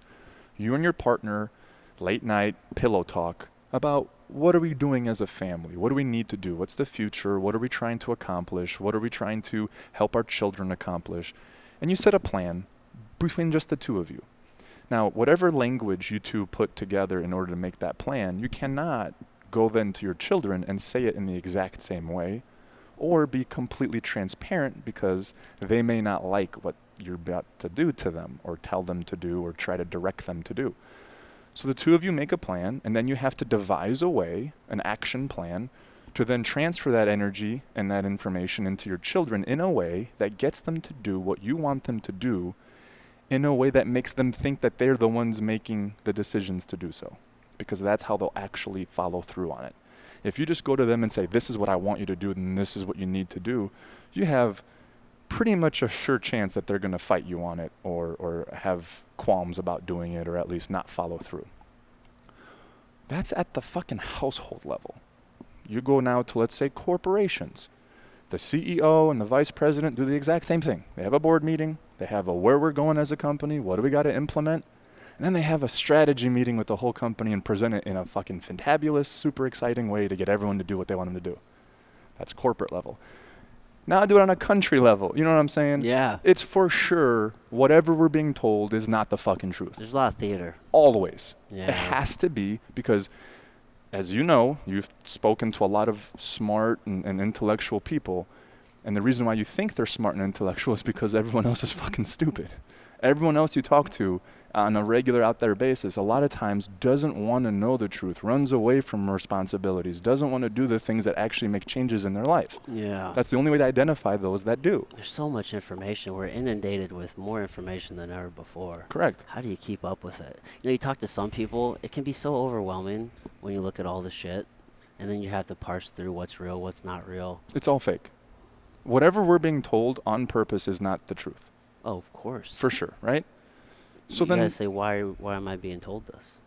You and your partner, late night pillow talk about what are we doing as a family? What do we need to do? What's the future? What are we trying to accomplish? What are we trying to help our children accomplish? And you set a plan between just the two of you. Now, whatever language you two put together in order to make that plan, you cannot go then to your children and say it in the exact same way or be completely transparent because they may not like what you're about to do to them or tell them to do or try to direct them to do. So the two of you make a plan and then you have to devise a way, an action plan, to then transfer that energy and that information into your children in a way that gets them to do what you want them to do in a way that makes them think that they're the ones making the decisions to do so. Because that's how they'll actually follow through on it. If you just go to them and say, This is what I want you to do, and this is what you need to do, you have pretty much a sure chance that they're going to fight you on it or, or have qualms about doing it or at least not follow through. That's at the fucking household level. You go now to, let's say, corporations. The CEO and the vice president do the exact same thing. They have a board meeting, they have a where we're going as a company, what do we got to implement, and then they have a strategy meeting with the whole company and present it in a fucking fantabulous, super exciting way to get everyone to do what they want them to do. That's corporate level. Now I do it on a country level. You know what I'm saying? yeah It's for sure whatever we're being told is not the fucking truth. there's a lot of theater Always. yeah It has to be because, as you know, you've spoken to a lot of smart and, and intellectual people. And the reason why you think they're smart and intellectual is because everyone else is fucking stupid. Everyone else you talk to on a regular out there basis, a lot of times doesn't want to know the truth, runs away from responsibilities, doesn't want to do the things that actually make changes in their life. Yeah. That's the only way to identify those that do. There's so much information. We're inundated with more information than ever before. Correct. How do you keep up with it? You know, you talk to some people, it can be so overwhelming when you look at all the shit, and then you have to parse through what's real, what's not real. It's all fake. Whatever we're being told on purpose is not the truth, Oh, of course. for sure, right? So you then, gotta say why? Why am I being told this?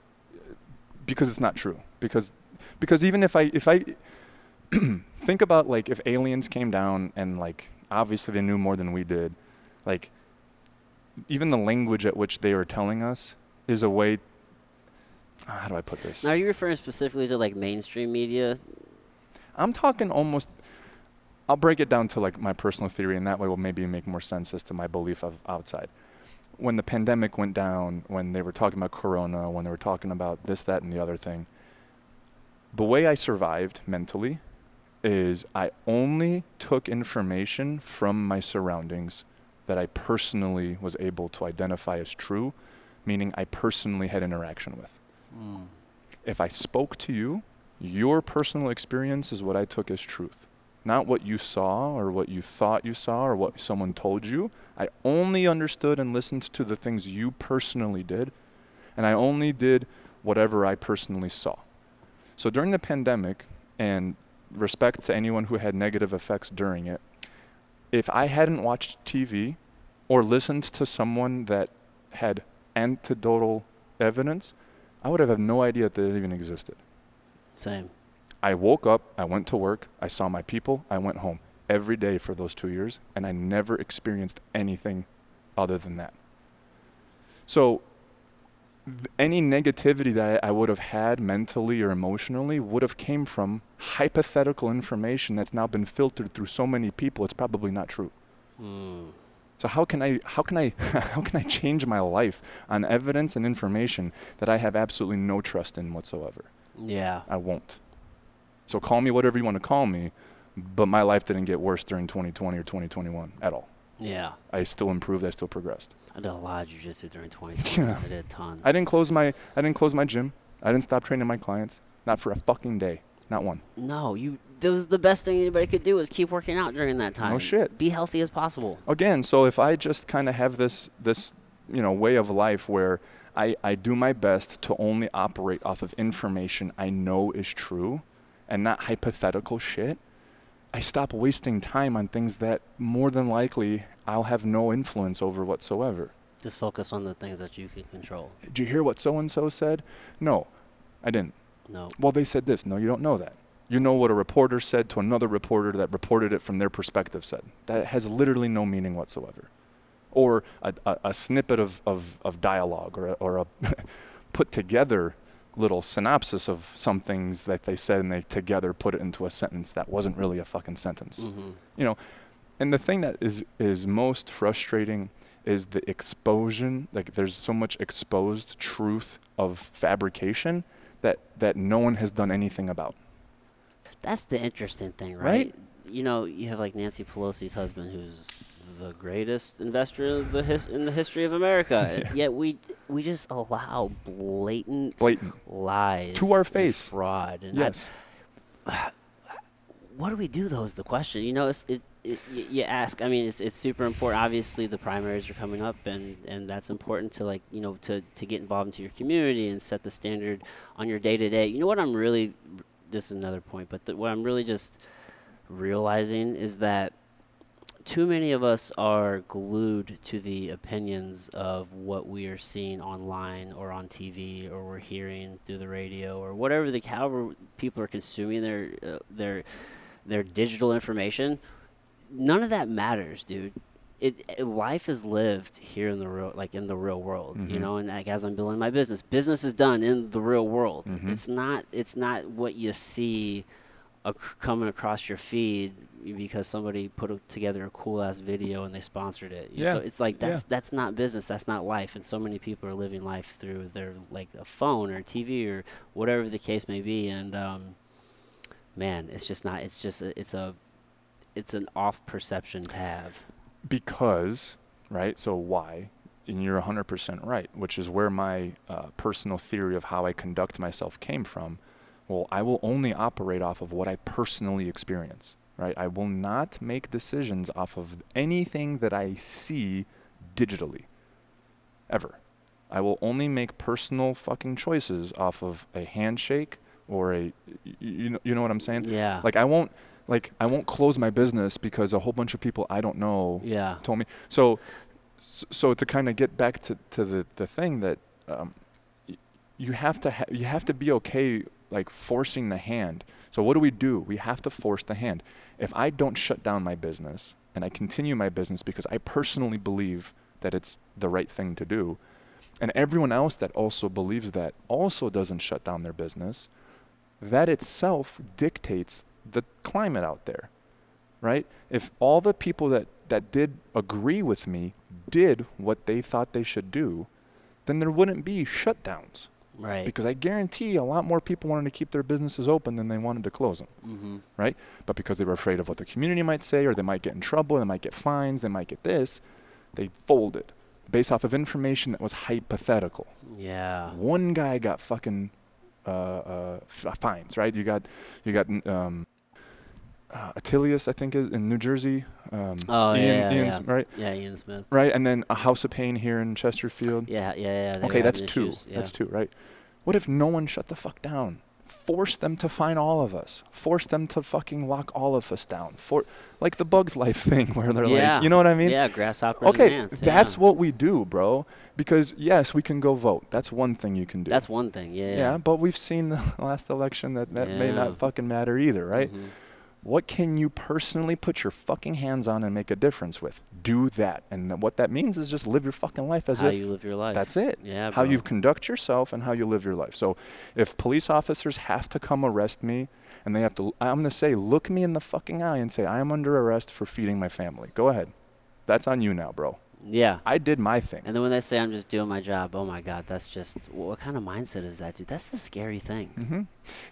because it's not true. Because, because even if I if I think about like if aliens came down and like obviously they knew more than we did, like even the language at which they are telling us is a way. How do I put this? Now, are you referring specifically to like mainstream media? I'm talking almost. I'll break it down to like my personal theory, and that way will maybe make more sense as to my belief of outside. When the pandemic went down, when they were talking about Corona, when they were talking about this, that, and the other thing, the way I survived mentally is I only took information from my surroundings that I personally was able to identify as true, meaning I personally had interaction with. Hmm. If I spoke to you, your personal experience is what I took as truth, not what you saw or what you thought you saw or what someone told you. I only understood and listened to the things you personally did, and I only did whatever I personally saw. So during the pandemic, and respect to anyone who had negative effects during it, if I hadn't watched TV or listened to someone that had antidotal evidence, I would have had no idea that it even existed. Same. I woke up, I went to work, I saw my people, I went home every day for those two years, and I never experienced anything other than that. So, any negativity that I would have had mentally or emotionally would have came from hypothetical information that's now been filtered through so many people. It's probably not true. Mm. So how can I how can I how can I change my life on evidence and information that I have absolutely no trust in whatsoever? Yeah. I won't. So call me whatever you want to call me, but my life didn't get worse during 2020 or 2021 at all. Yeah. I still improved. I still progressed. I did a lot of jujitsu during 2020. Yeah. I did a ton. I didn't close my I didn't close my gym. I didn't stop training my clients. Not for a fucking day. Not one. no, you. That was the best thing anybody could do is keep working out during that time. Oh shit. Be healthy as possible. Again, so if I just kind of have this this you know way of life where I, I do my best to only operate off of information I know is true and not hypothetical shit, I stop wasting time on things that more than likely I'll have no influence over whatsoever. Just focus on the things that you can control. Did you hear what so and so said? No, I didn't. No. Well, they said this. No, you don't know that. You know what a reporter said to another reporter that reported it from their perspective said. That has literally no meaning whatsoever. Or a, a, a snippet of, of, of dialogue or a, or a put together little synopsis of some things that they said and they together put it into a sentence that wasn't really a fucking sentence Mm-hmm. you know and the thing that is is most frustrating is the exposure like there's so much exposed truth of fabrication that that no one has done anything about That's the interesting thing, right? Right? You know, you have like Nancy Pelosi's husband, who's the greatest investor in the his- in the history of America. Yeah. Yet we we just allow blatant, blatant lies To our and face. fraud. And I- yes what do we do though is the question you know it's, it, it you ask i mean it's, it's super important obviously the primaries are coming up and and that's important to like you know to to get involved into your community and set the standard on your day to day you know what i'm really this is another point but the, what i'm really just realizing is that too many of us are glued to the opinions of what we are seeing online or on TV or we're hearing through the radio or whatever the however people are consuming their uh, their their digital information. None of that matters, dude. It, it life is lived here in the real like in the real world, you Mhm. know. And like as I'm building my business, business is done in the real world. Mhm. It's not it's not what you see ac- coming across your feed because somebody put a, together a cool ass video and they sponsored it. Yeah, So it's like yeah. that's that's not business. That's not life. And so many people are living life through their like a phone or TV or whatever the case may be. And um, man, it's just not. It's just a, it's a it's an off perception to have. because right so why and you're 100% right, which is where my uh, personal theory of how I conduct myself came from. Well, I will only operate off of what I personally experience, right? I will not make decisions off of anything that I see digitally, ever. I will only make personal fucking choices off of a handshake or a, you know, you know what I'm saying? Yeah. Like I won't, like I won't close my business because a whole bunch of people I don't know yeah. told me. So, so to kind of get back to, to the, the thing that um, you have to ha- you have to be okay like forcing the hand. So what do we do? We have to force the hand. If I don't shut down my business and I continue my business because I personally believe that it's the right thing to do, and everyone else that also believes that also doesn't shut down their business, that itself dictates the climate out there right? If all the people that, that did agree with me did what they thought they should do, then there wouldn't be shutdowns. Right. Because I guarantee a lot more people wanted to keep their businesses open than they wanted to close them. mm-hmm. Right. But because they were afraid of what the community might say, or they might get in trouble, they might get fines, they might get this, they folded based off of information that was hypothetical. Yeah. One guy got fucking uh, uh, f- fines, right? You got, you got um, uh, Atilis, I think, is in New Jersey. Um, Oh, Ian, yeah, yeah, yeah. right, Yeah. Ian Smith. right, and then a House of Pain here in Chesterfield. Yeah. Yeah. Yeah. okay, that's having two. Yeah. That's two, right? What if no one shut the fuck down? Force them to find all of us. Force them to fucking lock all of us down. For like the Bugs Life thing, where they're Yeah. like, you know what I mean? yeah. Grasshoppers. Okay, ants. that's what we do, bro. Because yes, we can go vote. That's one thing you can do. That's one thing. Yeah. yeah. but we've seen the last election that that may not fucking matter either, right? Mhm. What can you personally put your fucking hands on and make a difference with? Do that, and what that means is just live your fucking life as How if you live your life. that's it. Yeah. How bro. you conduct yourself and how you live your life. So, if police officers have to come arrest me, and they have to, I'm gonna say, look me in the fucking eye and say, I am under arrest for feeding my family. Go ahead. That's on you now, bro. Yeah. I did my thing. And then when they say I'm just doing my job, oh my God, that's just what kind of mindset is that, dude? That's the scary thing. hmm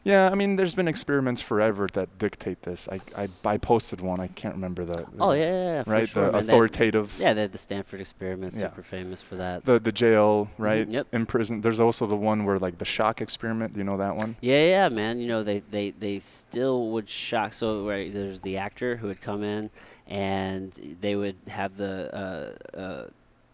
Yeah, I mean, there's been experiments forever that dictate this. I, I, I posted one. I can't remember the. the Oh yeah, yeah, yeah right, sure. the man. They- authoritative. yeah, they had the Stanford experiment, Yeah. super famous for that. The the jail, right? yep. In prison. There's also the one where like the shock experiment. Do you know that one? Yeah, yeah, man. You know, they, they, they still would shock. So right, there's the actor who would come in, and they would have the uh, uh,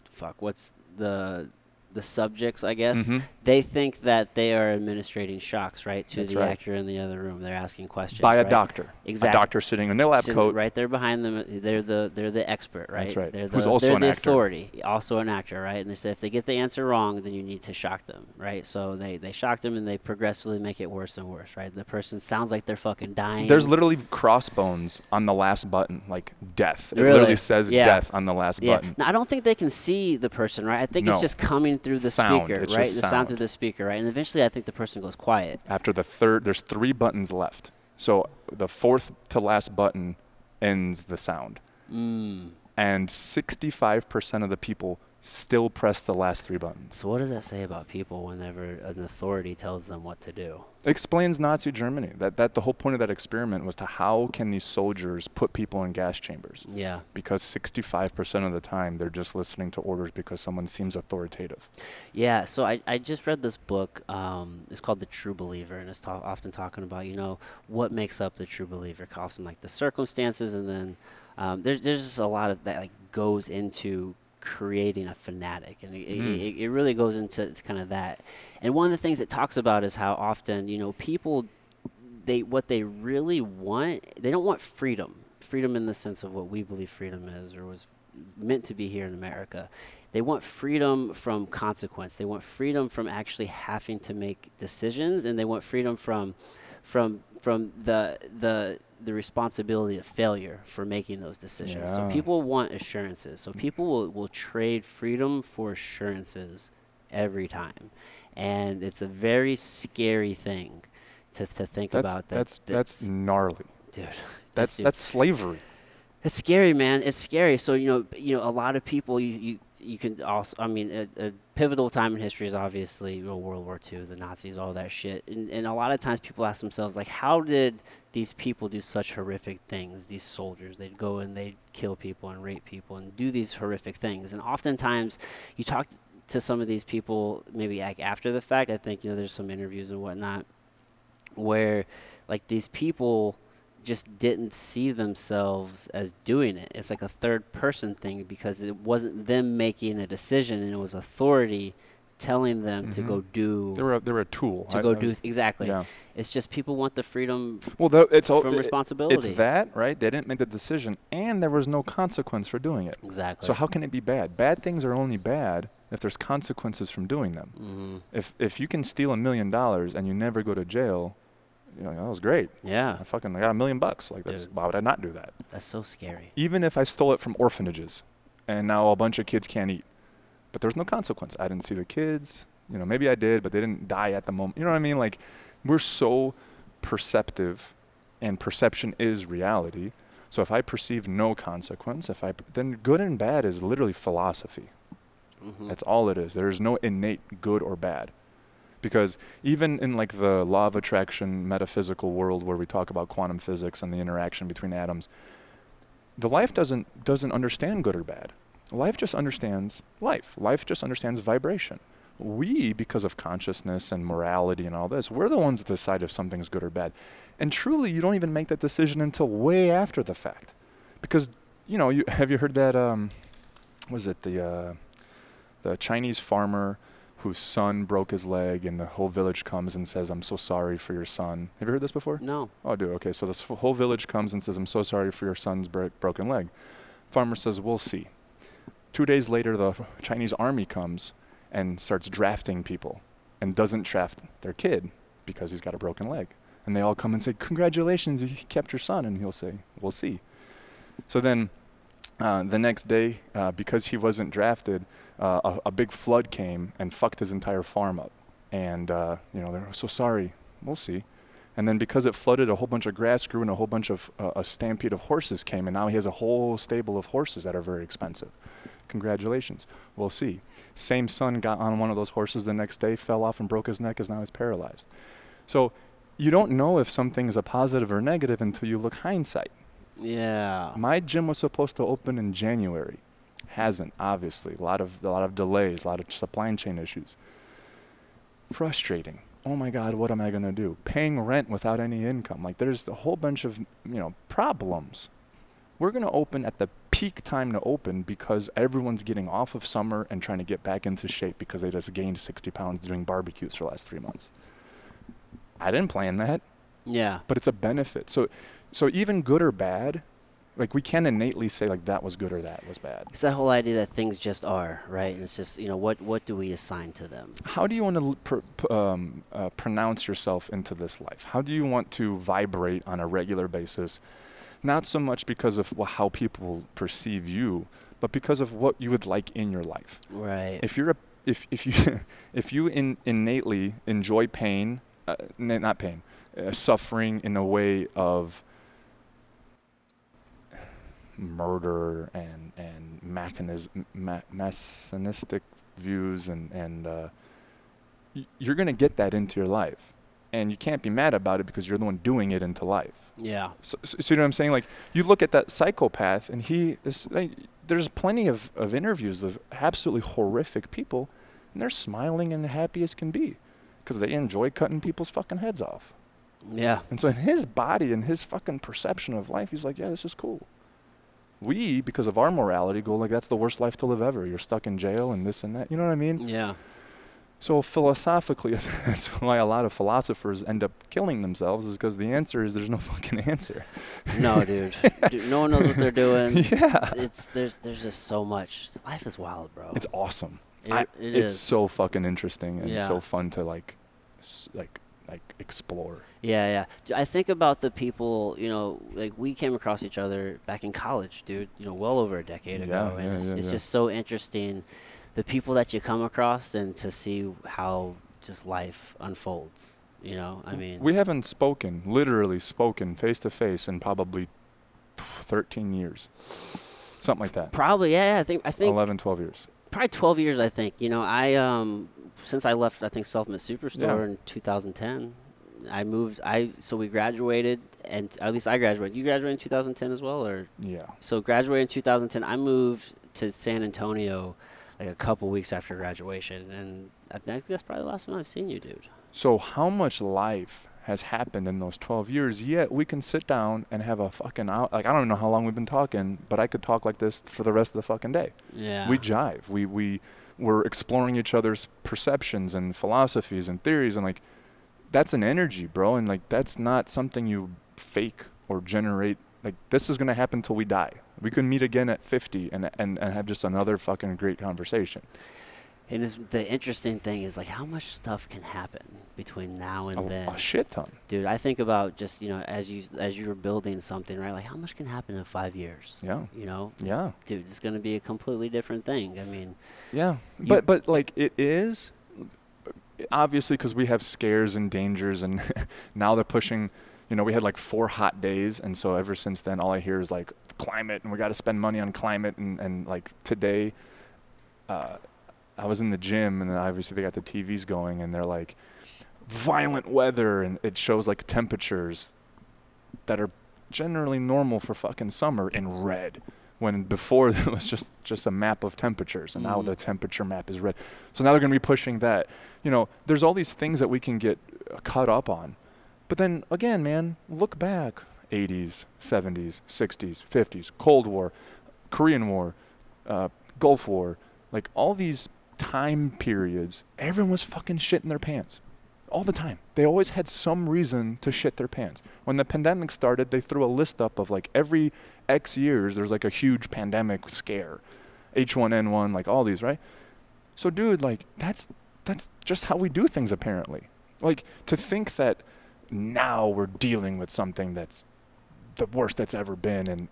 fuck. What's the the subjects? I guess Mhm. they think that they are administrating shocks, right, to That's the right. actor in the other room. They're asking questions By a right? doctor. Exactly. A doctor sitting in a lab Sitting coat. right there behind them. They're the they're the expert, right? That's right. They're Who's the, also they're an the actor. authority, also an actor, right? And they say if they get the answer wrong, then you need to shock them, right? So they they shock them and they progressively make it worse and worse, right? The person sounds like they're fucking dying. There's literally crossbones on the last button, like death. It Really? literally says Yeah. death on the last yeah. button. Now, I don't think they can see the person, right? I think No. it's just coming through the Sound. speaker, It's right? the sound sound. through the speaker, right? And eventually, I think the person goes quiet. After the third, there's three buttons left. So the fourth to last button ends the sound. Mm. And 65% of the people still press the last three buttons. So what does that say about people whenever an authority tells them what to do? Explains Nazi Germany. That, that the whole point of that experiment was to how can these soldiers put people in gas chambers? Yeah. Because 65% of the time they're just listening to orders because someone seems authoritative. Yeah, so I, I just read this book. Um, it's called The True Believer, and it's ta- often talking about, you know, what makes up the true believer, often like the circumstances, and then um, there's, there's just a lot of that like goes into creating a fanatic, and it, Mm. it, it really goes into kind of that. And one of the things it talks about is how often, you know, people, they what they really want, they don't want freedom, freedom in the sense of what we believe freedom is, or was meant to be here in America. They want freedom from consequence. They want freedom from actually having to make decisions, and they want freedom from, from, from the the the responsibility of failure for making those decisions. So people want assurances. So people will, will trade freedom for assurances every time, and it's a very scary thing to to think That's, about. That that's, that's gnarly. dude. That's, dude. that's slavery. It's scary, man. It's scary. So you know, you know, a lot of people you you, you can also. I mean, a, a pivotal time in history is obviously you know, World War II, the Nazis, all that shit. And, and a lot of times people ask themselves, like, how did these people do such horrific things? These soldiers, they'd go and they'd kill people and rape people and do these horrific things. And oftentimes, you talk to some of these people, maybe like after the fact. I think you know there's some interviews and whatnot where like these people just didn't see themselves as doing it. It's like a third person thing because it wasn't them making a decision and it was authority telling them to go Mhm. do They were a, they were a tool. to I- go I do th- exactly. Yeah. It's just people want the freedom Well, tho- it's all, from it- responsibility. It's that, right? They didn't make the decision, and there was no consequence for doing it. Exactly. So how can it be bad? Bad things are only bad if there's consequences from doing them. hmm If if you can steal a million dollars and you never go to jail, you know that was great. Yeah, I fucking I got a million bucks. Like that's, Dude. why would I not do that? that's so scary. Even if I stole it from orphanages, and now a bunch of kids can't eat, but there's no consequence. I didn't see the kids. You know, maybe I did, but they didn't die at the moment. You know what I mean? Like, we're so perceptive, and perception is reality. So if I perceive no consequence, if I then good and bad is literally philosophy. hmm That's all it is. There is no innate good or bad. Because even in like the law of attraction metaphysical world where we talk about quantum physics and the interaction between atoms, the life doesn't doesn't understand good or bad. Life just understands life. Life just understands vibration. We, because of consciousness and morality and all this, we're the ones that decide if something's good or bad. And truly, you don't even make that decision until way after the fact. Because, you know, you have you heard that um was it the uh the Chinese farmer whose son broke his leg and the whole village comes and says, I'm so sorry for your son. Have you heard this before? No. Oh, dude. Okay, so this whole village comes and says, "I'm so sorry for your son's bro- broken leg." Farmer says, "We'll see." Two days later, the Chinese army comes and starts drafting people, and doesn't draft their kid because he's got a broken leg. And they all come and say, "Congratulations, you kept your son." And he'll say, "We'll see." So then, uh, the next day, uh, because he wasn't drafted, uh, a, a big flood came and fucked his entire farm up. And uh, you know, they're so sorry. We'll see. And then because it flooded, a whole bunch of grass grew and a whole bunch of uh, a stampede of horses came, and now he has a whole stable of horses that are very expensive. Congratulations. We'll see. Same son got on one of those horses the next day, fell off and broke his neck, is now he's paralyzed. So you don't know if something is a positive or negative until you look hindsight. Yeah. My gym was supposed to open in January. Hasn't, obviously. A lot of a lot of delays, a lot of supply chain issues. Frustrating. Oh my god, what am I going to do? Paying rent without any income. Like there's a whole bunch of, you know, problems. We're going to open at the peak time to open because everyone's getting off of summer and trying to get back into shape because they just gained 60 pounds doing barbecues for the last 3 months. I didn't plan that Yeah. but it's a benefit. So, so even good or bad, like we can innately say like that was good or that was bad. It's that whole idea that things just are, right? And it's just, you know, what what do we assign to them? How do you want to pr- p- um, uh, pronounce yourself into this life? How do you want to vibrate on a regular basis? Not so much because of wh- how people perceive you, but because of what you would like in your life. Right. If you're a if if you if you in, innately enjoy pain, uh, n- not pain, uh, suffering in a way of murder and and mechanism ma- messianistic views and and uh, y- you're gonna get that into your life, and you can't be mad about it because you're the one doing it into life. yeah. So, so, so you know what I'm saying? Like you look at that psychopath, and he is. Like, there's plenty of, of interviews with absolutely horrific people, and they're smiling and happy as can be, because they enjoy cutting people's fucking heads off. Yeah. And so in his body and his fucking perception of life, he's like, yeah, this is cool. We, because of our morality, go like, that's the worst life to live ever. You're stuck in jail and this and that. You know what I mean? Yeah. So philosophically, that's why a lot of philosophers end up killing themselves, is because the answer is there's no fucking answer. No, dude. dude. No one knows what they're doing. yeah. It's there's there's just so much. Life is wild, bro. It's awesome. It- I- it it's is. so fucking interesting and Yeah. so fun to like, like, like explore. Yeah, yeah. I think about the people, you know, like we came across each other back in college, dude, you know, well over a decade ago. Yeah, and yeah, it's, yeah, it's just so interesting the people that you come across and to see how just life unfolds. You know, I mean, we haven't spoken, literally spoken face to face in probably 13 years, something like that. probably, yeah, yeah, I think, I think 11, 12 years. probably 12 years, I think. You know, I um since I left, I think Supplement Superstore in 2010. I moved. I so we graduated, and at least I graduated. You graduated in 2010 as well, or Yeah. so graduated in 2010. I moved to San Antonio like a couple weeks after graduation, and I think that's probably the last time I've seen you, dude. So how much life has happened in those 12 years? Yet we can sit down and have a fucking out. Like I don't even know how long we've been talking, but I could talk like this for the rest of the fucking day. Yeah. We jive. We we we're exploring each other's perceptions and philosophies and theories and like that's an energy, bro. And like that's not something you fake or generate. Like this is gonna happen till we die. We could meet again at 50 and and and have just another fucking great conversation. and it's, the interesting thing is like how much stuff can happen between now and A, then. a shit ton. dude i think about just you know as you as you're building something right like how much can happen in five years Yeah. you know Yeah. dude it's going to be a completely different thing i mean Yeah, but but like it is obviously because we have scares and dangers, and now they're pushing. You know, we had like four hot days, and so ever since then, all I hear is like climate, and we got to spend money on climate, and and like today, uh, I was in the gym, and obviously they got the TVs going, and they're like violent weather, and it shows like temperatures that are generally normal for fucking summer in red when before it was just just a map of temperatures and now Mhm. the temperature map is red so now they're going to be pushing that you know there's all these things that we can get uh, caught up on but then again man look back 80s 70s 60s 50s cold war korean war uh, gulf war like all these time periods everyone was fucking shitting their pants all the time. They always had some reason to shit their pants. When the pandemic started, they threw a list up of like every X years, there's like a huge pandemic scare, H1N1, like all these, right? So, dude, like that's that's just how we do things apparently. Like to think that now we're dealing with something that's the worst that's ever been, and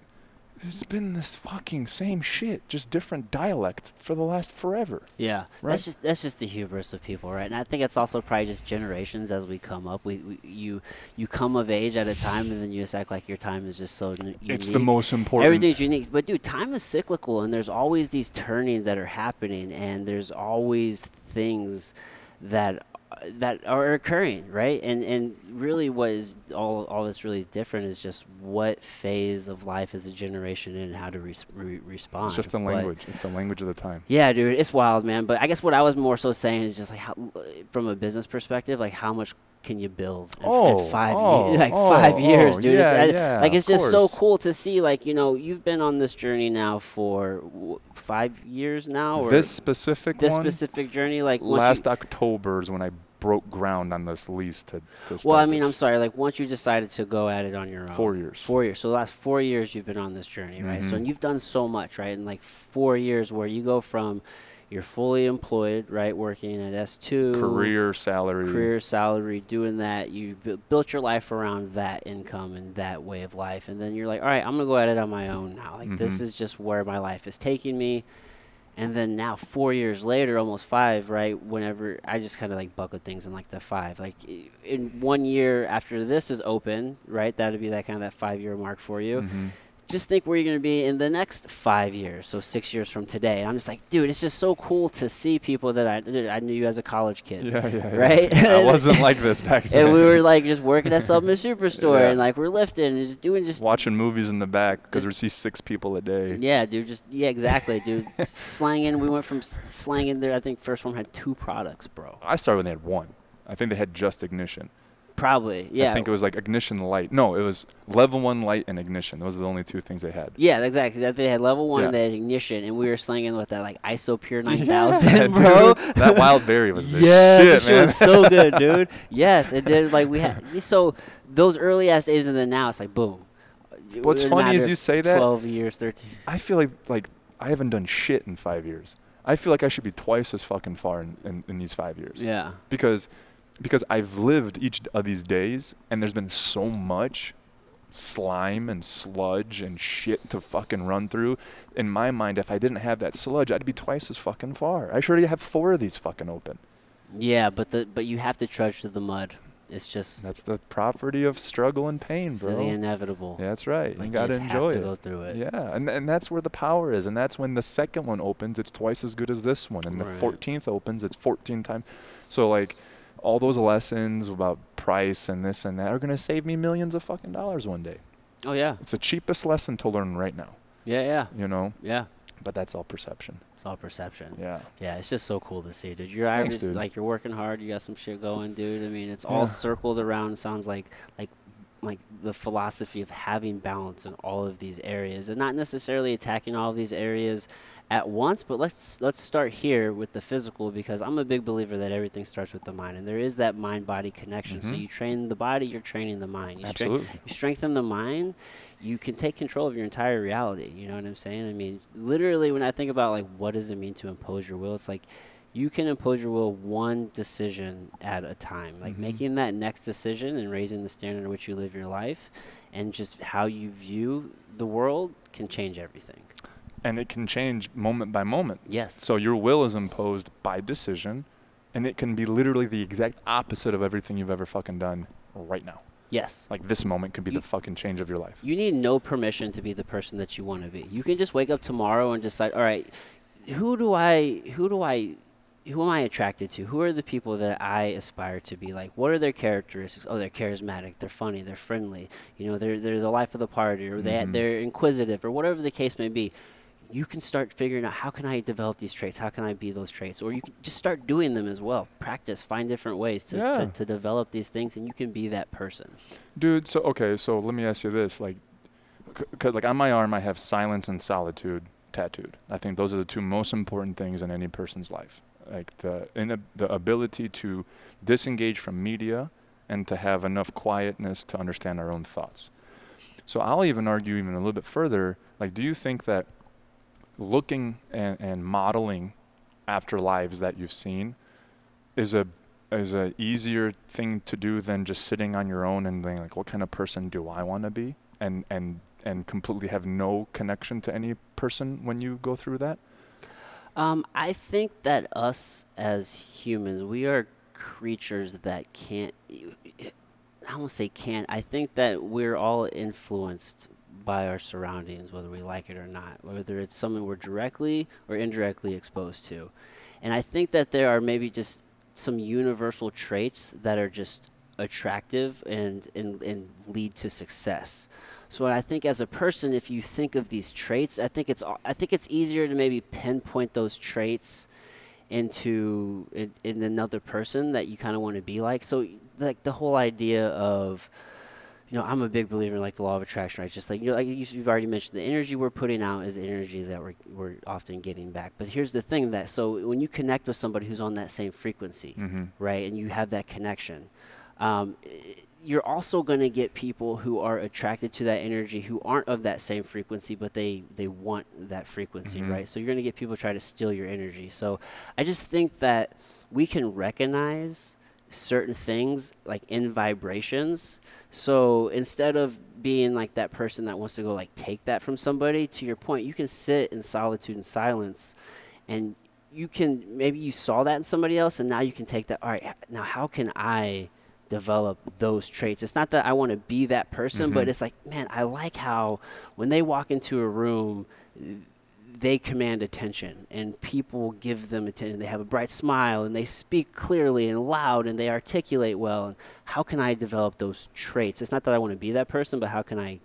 it's been this fucking same shit, just different dialect for the last forever. yeah Right. that's just that's just the hubris of people right and i think it's also probably just generations as we come up we, we you you come of age at a time and then you just act like your time is just so n- It's the most important. Everything's unique, but dude, time is cyclical, and there's always these turnings that are happening, and there's always things that that are occurring, right? And and really, what is all all that's really different is just what phase of life is a generation in, and how to res- re- respond. It's just the But- language. It's the language of the time. yeah, dude, it's wild, man. But I guess what I was more so saying is just like how, from a business perspective, like how much can you build in, in Oh, five oh, years, like oh, five years, dude. It's- yeah, I- yeah, like it's just so cool to see. Like you know, you've been on this journey now for w- five years now, or This specific this one, specific journey. Like last you, October is when I broke ground on this lease to, to well, I mean, this. I'm sorry. Like once you decided to go at it on your own, Four years. Four years. So the last four years you've been on this journey, right? So Mhm. and you've done so much, right? In like four years, where you go from you're fully employed, right, working at S2, Career salary. career salary, doing that. You bu- built your life around that income and that way of life, and then you're like, all right, I'm gonna go at it on my own now. Like this Mhm. is just where my life is taking me. And then now, four years later, almost five, right? Whenever I just kind of like bucket things in like the five, like in one year after this is open, right? That'd be that kind of that five year mark for you Mhm. Just think where you're going to be in the next five years, so six years from today. And I'm just like, dude, it's just so cool to see people that I, I knew you as a college kid. Yeah, yeah, yeah. Right? I wasn't like this back then. And we were like just working at Supplement Superstore Yeah. and like we're lifting and just doing just watching movies in the back because we see six people a day. yeah, dude. Just yeah, exactly, dude. slanging. We went from slanging there. I think first one had two products, bro. I started when they had one. I think they had just ignition. Probably, yeah. I think it was like ignition light. No, it was level one light and ignition. Those are the only two things they had. yeah, exactly. That they had level one, Yeah. they had ignition, and we were slinging with that like Isopure Yeah, 9000, bro. dude, that wild berry was the yes, shit, man. was so good, dude. Yes, it did. Like we had so those early ass days, and then now it's like boom. What's funny is you say that. Twelve years, thirteen. I feel like like I haven't done shit in five years. I feel like I should be twice as fucking far in, in, in these five years. Yeah. Because because I've lived each of these days and there's been so much slime and sludge and shit to fucking run through. In my mind, if I didn't have that sludge, I'd be twice as fucking far. I should already have four of these fucking open. Yeah, but the but you have to trudge through the mud. It's just That's the property of struggle and pain, bro. the inevitable. Yeah, that's right. Like, you gotta just enjoy have to it. go through it. Yeah, and and that's where the power is, and that's when the second one opens, it's twice as good as this one, and the fourteenth opens, it's fourteen times. So like, all those lessons about price and this and that are gonna save me millions of fucking dollars one day. Oh yeah. It's the cheapest lesson to learn right now, Yeah, yeah, you know. yeah. But that's all perception. It's all perception. Yeah. Yeah, it's just so cool to see, dude. You're Thanks, dude. like you're working hard. You got some shit going, dude. I mean, it's Yeah. all circled around. Sounds like like like the philosophy of having balance in all of these areas, and not necessarily attacking all of these areas at once. But let's let's start here with the physical because I'm a big believer that everything starts with the mind, and there is that mind-body connection. So Mhm. you train the body, you're training the mind. You Absolutely. you strengthen the mind, you can take control of your entire reality. You know what I'm saying? I mean, literally, when I think about like what does it mean to impose your will, it's like you can impose your will one decision at a time. Like Mhm. making that next decision and raising the standard in which you live your life, and just how you view the world can change everything. And it can change moment by moment. Yes. So your will is imposed by decision, and it can be literally the exact opposite of everything you've ever fucking done right now. Yes. Like this moment could be You- the fucking change of your life. You need no permission to be the person that you want to be. You can just wake up tomorrow and decide, all right, who do I who do I who am I attracted to? Who are the people that I aspire to be like? What are their characteristics? Oh, they're charismatic, they're funny, they're friendly. You know, they're they're the life of the party or they Mhm. they're inquisitive or whatever the case may be. You can start figuring out how can I develop these traits? How can I be those traits? Or you can just start doing them as well. Practice, find different ways to, Yeah. to, to develop these things and you can be that person. Dude, so okay, so let me ask you this: like, c- 'cause, like on my arm, I have silence and solitude tattooed. I think those are the two most important things in any person's life. Like the in the ability to disengage from media and to have enough quietness to understand our own thoughts. So I'll even argue even a little bit further. Like, do you think that looking and, and modeling after lives that you've seen is a is a easier thing to do than just sitting on your own and being like, what kind of person do I want to be, and and and completely have no connection to any person when you go through that. Um, I think that us as humans, we are creatures that can't. I won't say can't. I think that we're all influenced by our surroundings, whether we like it or not, whether it's something we're directly or indirectly exposed to. And I think that there are maybe just some universal traits that are just attractive and, and, and lead to success. So I think as a person, if you think of these traits, I think it's I think it's easier to maybe pinpoint those traits into in, in another person that you kind of want to be like. So like the whole idea of you know, I'm a big believer in like the law of attraction, right? Just like you know, like you- you've already mentioned, the energy we're putting out is the energy that we're we're often getting back. But here's the thing that so when you connect with somebody who's on that same frequency, Mm-hmm. right, and you have that connection, um, you're also going to get people who are attracted to that energy who aren't of that same frequency, but they they want that frequency, Mhm. right? So you're going to get people try to steal your energy. So I just think that we can recognize certain things like in vibrations. So instead of being like that person that wants to go like take that from somebody, to your point, you can sit in solitude and silence and you can maybe you saw that in somebody else and now you can take that all right now how can i develop those traits it's not that i want to be that person but Mhm. it's like man i like how when they walk into a room they command attention and people give them attention they have a bright smile and they speak clearly and loud and they articulate well and how can i develop those traits it's not that i want to be that person but how can i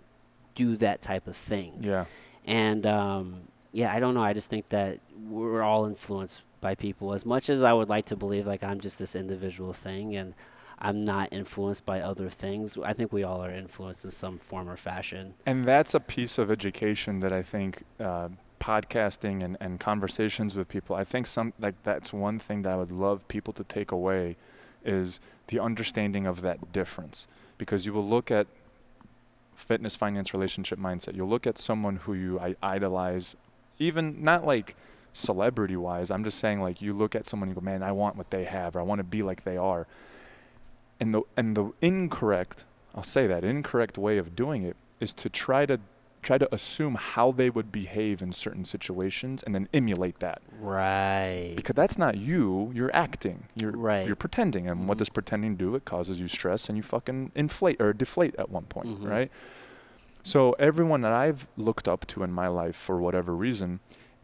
do that type of thing Yeah. and um, yeah, I don't know. I just think that we're all influenced by people. As much as I would like to believe like I'm just this individual thing and I'm not influenced by other things, I think we all are influenced in some form or fashion. And that's a piece of education that I think uh, podcasting and, and conversations with people, I think some like that's one thing that I would love people to take away is the understanding of that difference. Because you will look at fitness, finance, relationship mindset. You'll look at someone who you idolize, even not like celebrity wise. I'm just saying like you look at someone you go, man, I want what they have, or I want to be like they are. And the and the incorrect, I'll say that incorrect way of doing it is to try to try to assume how they would behave in certain situations and then emulate that. Right. Because that's not you, you're acting. You're Right. you're pretending. And what Mhm. does pretending do? It causes you stress and you fucking inflate or deflate at one point, Mhm. right? So everyone that I've looked up to in my life for whatever reason,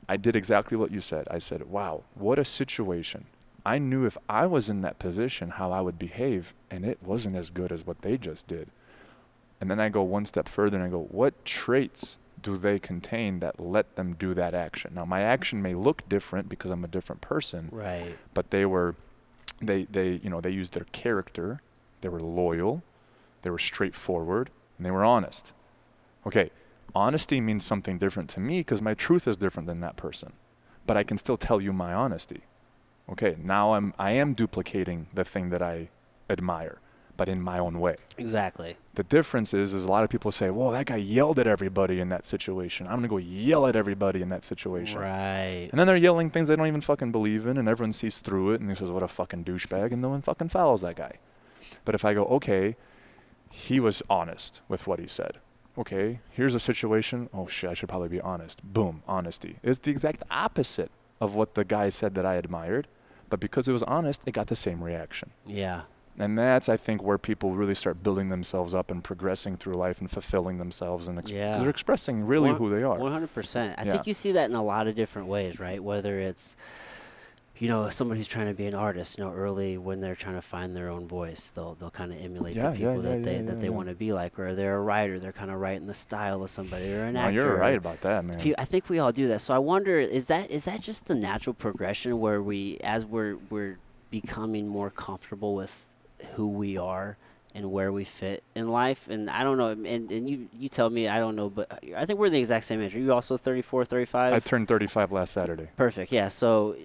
I did exactly what you said. I said, "Wow, what a situation." I knew if I was in that position how I would behave and it wasn't as good as what they just did. And then I go one step further and I go, "What traits do they contain that let them do that action?" Now, my action may look different because I'm a different person, Right. but they were they they you know they used their character they were loyal they were straightforward and they were honest okay honesty means something different to me because my truth is different than that person but i can still tell you my honesty okay now i'm i am duplicating the thing that i admire but in my own way Exactly. the difference is is a lot of people say whoa that guy yelled at everybody in that situation i'm going to go yell at everybody in that situation Right. and then they're yelling things they don't even fucking believe in, and everyone sees through it, and they says, "What a fucking douchebag," and no one fucking follows that guy. But if I go, okay, he was honest with what he said. Okay, here's a situation. Oh shit, I should probably be honest. Boom, honesty. It's the exact opposite of what the guy said that I admired, but because it was honest, it got the same reaction. Yeah. And that's, I think, where people really start building themselves up and progressing through life and fulfilling themselves, and Yeah. they're expressing really One- who they are. One hundred percent. I Yeah. think you see that in a lot of different ways, right? Whether it's you know, somebody who's trying to be an artist, you know, early when they're trying to find their own voice, they'll they'll kind of emulate Yeah, the people that they that they want to be like, or they're a writer, they're kind of writing the style of somebody, or an No, actor. you're right about that, man. I think we all do that. So I wonder, is that is that just the natural progression where we, as we're we're becoming more comfortable with who we are and where we fit in life? And I don't know. And, and you you tell me. I don't know, but I think we're the exact same age. Are you also 34, 35? I turned 35 last Saturday. Perfect. Yeah. So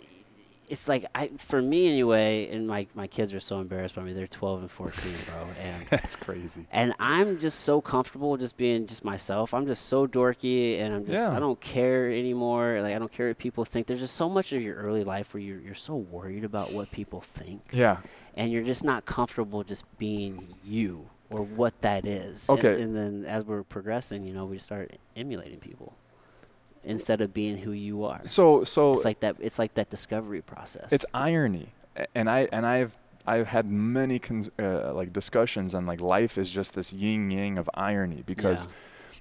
it's like I, for me anyway, and my my kids are so embarrassed by me. They're 12 and 14, bro, and. That's crazy. And I'm just so comfortable just being just myself. I'm just so dorky, and I'm just Yeah. I don't care anymore. Like I don't care what people think. There's just so much of your early life where you're you're so worried about what people think, Yeah. And you're just not comfortable just being you or what that is. Okay. And, then as we're progressing, you know, we start emulating people instead of being who you are. So so It's like that. It's like that discovery process. it's irony, and I and I've I've had many cons- uh, like discussions on like life is just this yin yang of irony because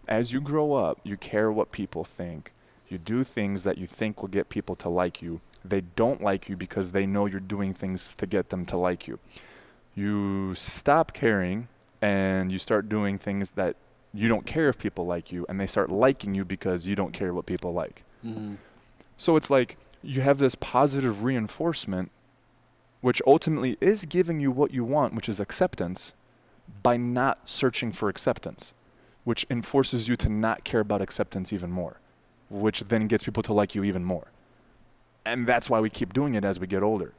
as you grow up, you care what people think. You do things that you think will get people to like you. They don't like you because they know you're doing things to get them to like you. You stop caring and you start doing things that you don't care if people like you, and they start liking you because you don't care what people like. hmm So it's like you have this positive reinforcement, which ultimately is giving you what you want, which is acceptance, by not searching for acceptance, which enforces you to not care about acceptance even more, which then gets people to like you even more. And that's why we keep doing it as we get older.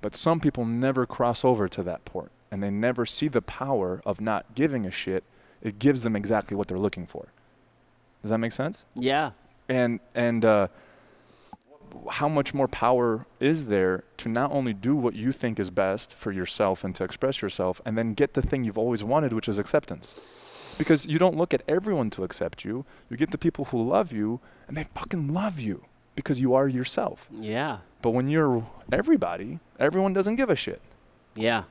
But some people never cross over to that port and they never see the power of not giving a shit. It gives them exactly what they're looking for. Does that make sense? Yeah. and and uh, how much more power is there to not only do what you think is best for yourself and to express yourself and then get the thing you've always wanted which is acceptance because you don't look at everyone to accept you you get the people who love you and they fucking love you because you are yourself Yeah. but when you're everybody everyone doesn't give a shit Yeah.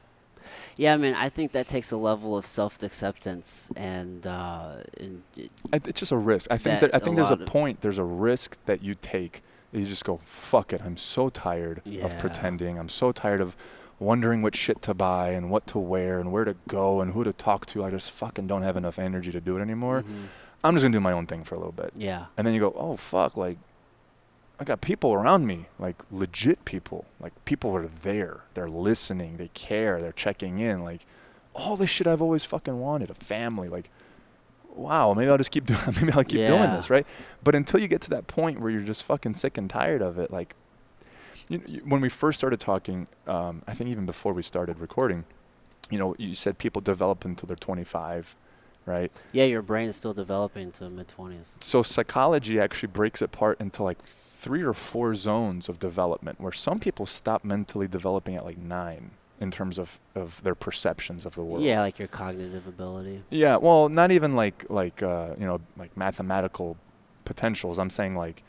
Yeah, I mean, I think that takes a level of self-acceptance and, uh, and it- it's just a risk. I think That that, I think a there's a point. There's a risk that you take. that You just go, fuck it. I'm so tired Yeah. of pretending. I'm so tired of wondering what shit to buy and what to wear and where to go and who to talk to. I just fucking don't have enough energy to do it anymore. Mhm. I'm just gonna do my own thing for a little bit. yeah, And then you go, oh fuck, like I got people around me, like legit people. Like people are there. They're listening. They care. They're checking in. Like all this shit I've always fucking wanted. A family. Like wow, maybe I'll just keep doing. Maybe I'll keep doing this, right? But until you get to that point where you're just fucking sick and tired of it, like you, you, when we first started talking, um, I think even before we started recording, you know, you said people develop until they're 25, right? yeah. Your brain is still developing to mid twenties. So psychology actually breaks it apart into like three or four zones of development where some people stop mentally developing at like nine in terms of, of their perceptions of the world. Yeah, like your cognitive ability. Yeah, well, not even like like uh, you know like mathematical potentials. I'm saying like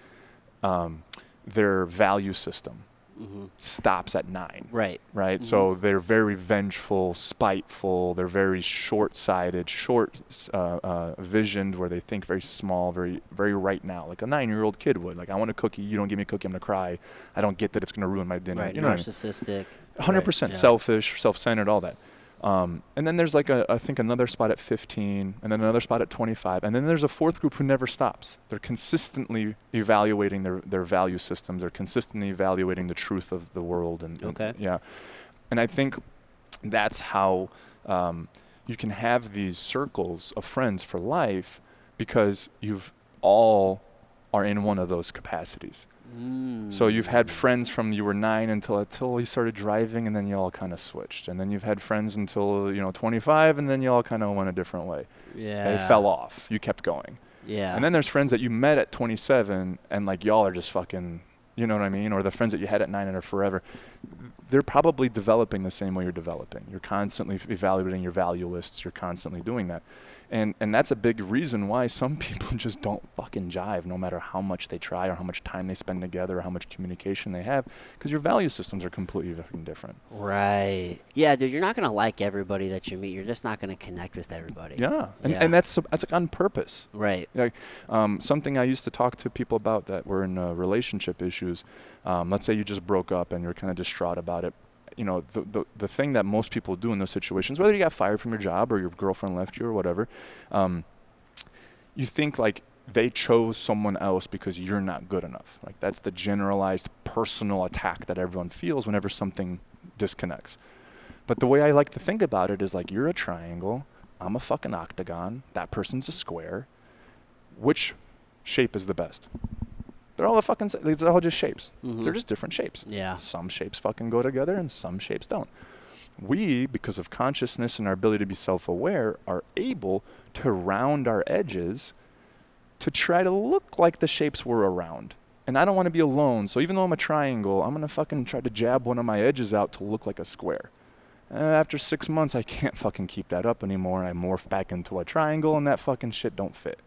um, their value system hmm stops at nine, Right. right? Mhm. So they're very vengeful, spiteful. They're very short-sighted, short uh, uh, visioned, where they think very small, very very right now, like a nine-year-old kid would. Like, I want a cookie. You don't give me a cookie, I'm gonna cry. I don't get that it's gonna ruin my dinner. Right. You know I mean? Narcissistic. hundred Right, percent yeah. selfish, self-centered, all that. Um, and then there's like a, I think another spot at 15, and then another spot at 25, and then there's a fourth group who never stops. They're consistently evaluating their their value systems. They're consistently evaluating the truth of the world, and, and- Okay. yeah. And I think that's how um, you can have these circles of friends for life, because you've all are in one of those capacities. Mm. So you've had friends from you were nine until until you started driving, and then you all kind of switched. And then you've had friends until you know 25, and then you all kind of went a different way. Yeah. They fell off. You kept going. Yeah. And then there's friends that you met at 27, and like y'all are just fucking, you know what I mean? Or the friends that you had at nine and are forever. They're probably developing the same way you're developing. You're constantly evaluating your value lists. You're constantly doing that. And, and that's a big reason why some people just don't fucking jive no matter how much they try or how much time they spend together or how much communication they have because your value systems are completely fucking different. Right. Yeah, dude, you're not gonna like everybody that you meet. You're just not gonna connect with everybody. Yeah. And, Yeah. and that's, that's like on purpose. Right. Like, Um, something I used to talk to people about that were in uh, relationship issues. Um, let's say you just broke up and you're kind of distraught about it. You know, the, the the thing that most people do in those situations, whether you got fired from your job or your girlfriend left you or whatever, um, you think like they chose someone else because you're not good enough. Like that's the generalized personal attack that everyone feels whenever something disconnects. But the way I like to think about it is like you're a triangle, I'm a fucking octagon, that person's a square. Which shape is the best? They're all the fucking. They're all just shapes. Mhm. They're just different shapes. Yeah. Some shapes fucking go together, and some shapes don't. We, because of consciousness and our ability to be self-aware, are able to round our edges to try to look like the shapes we're around. And I don't want to be alone, so even though I'm a triangle, I'm gonna fucking try to jab one of my edges out to look like a square. Uh, after six months, I can't fucking keep that up anymore, I morph back into a triangle, and that fucking shit don't fit.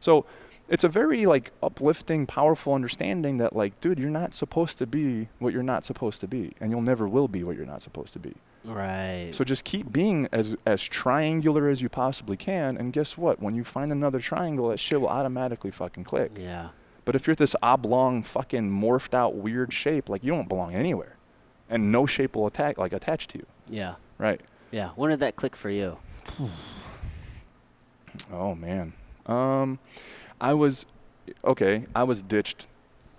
So it's a very like uplifting, powerful understanding that like, dude, you're not supposed to be what you're not supposed to be, and you'll never will be what you're not supposed to be. Right. So just keep being as as triangular as you possibly can, and guess what? When you find another triangle, that shit will automatically fucking click. yeah. But if you're this oblong, fucking morphed out weird shape, like you don't belong anywhere, and no shape will attack like attach to you, Yeah. right? Yeah. When did that click for you? Oh man. Um I was okay, I was ditched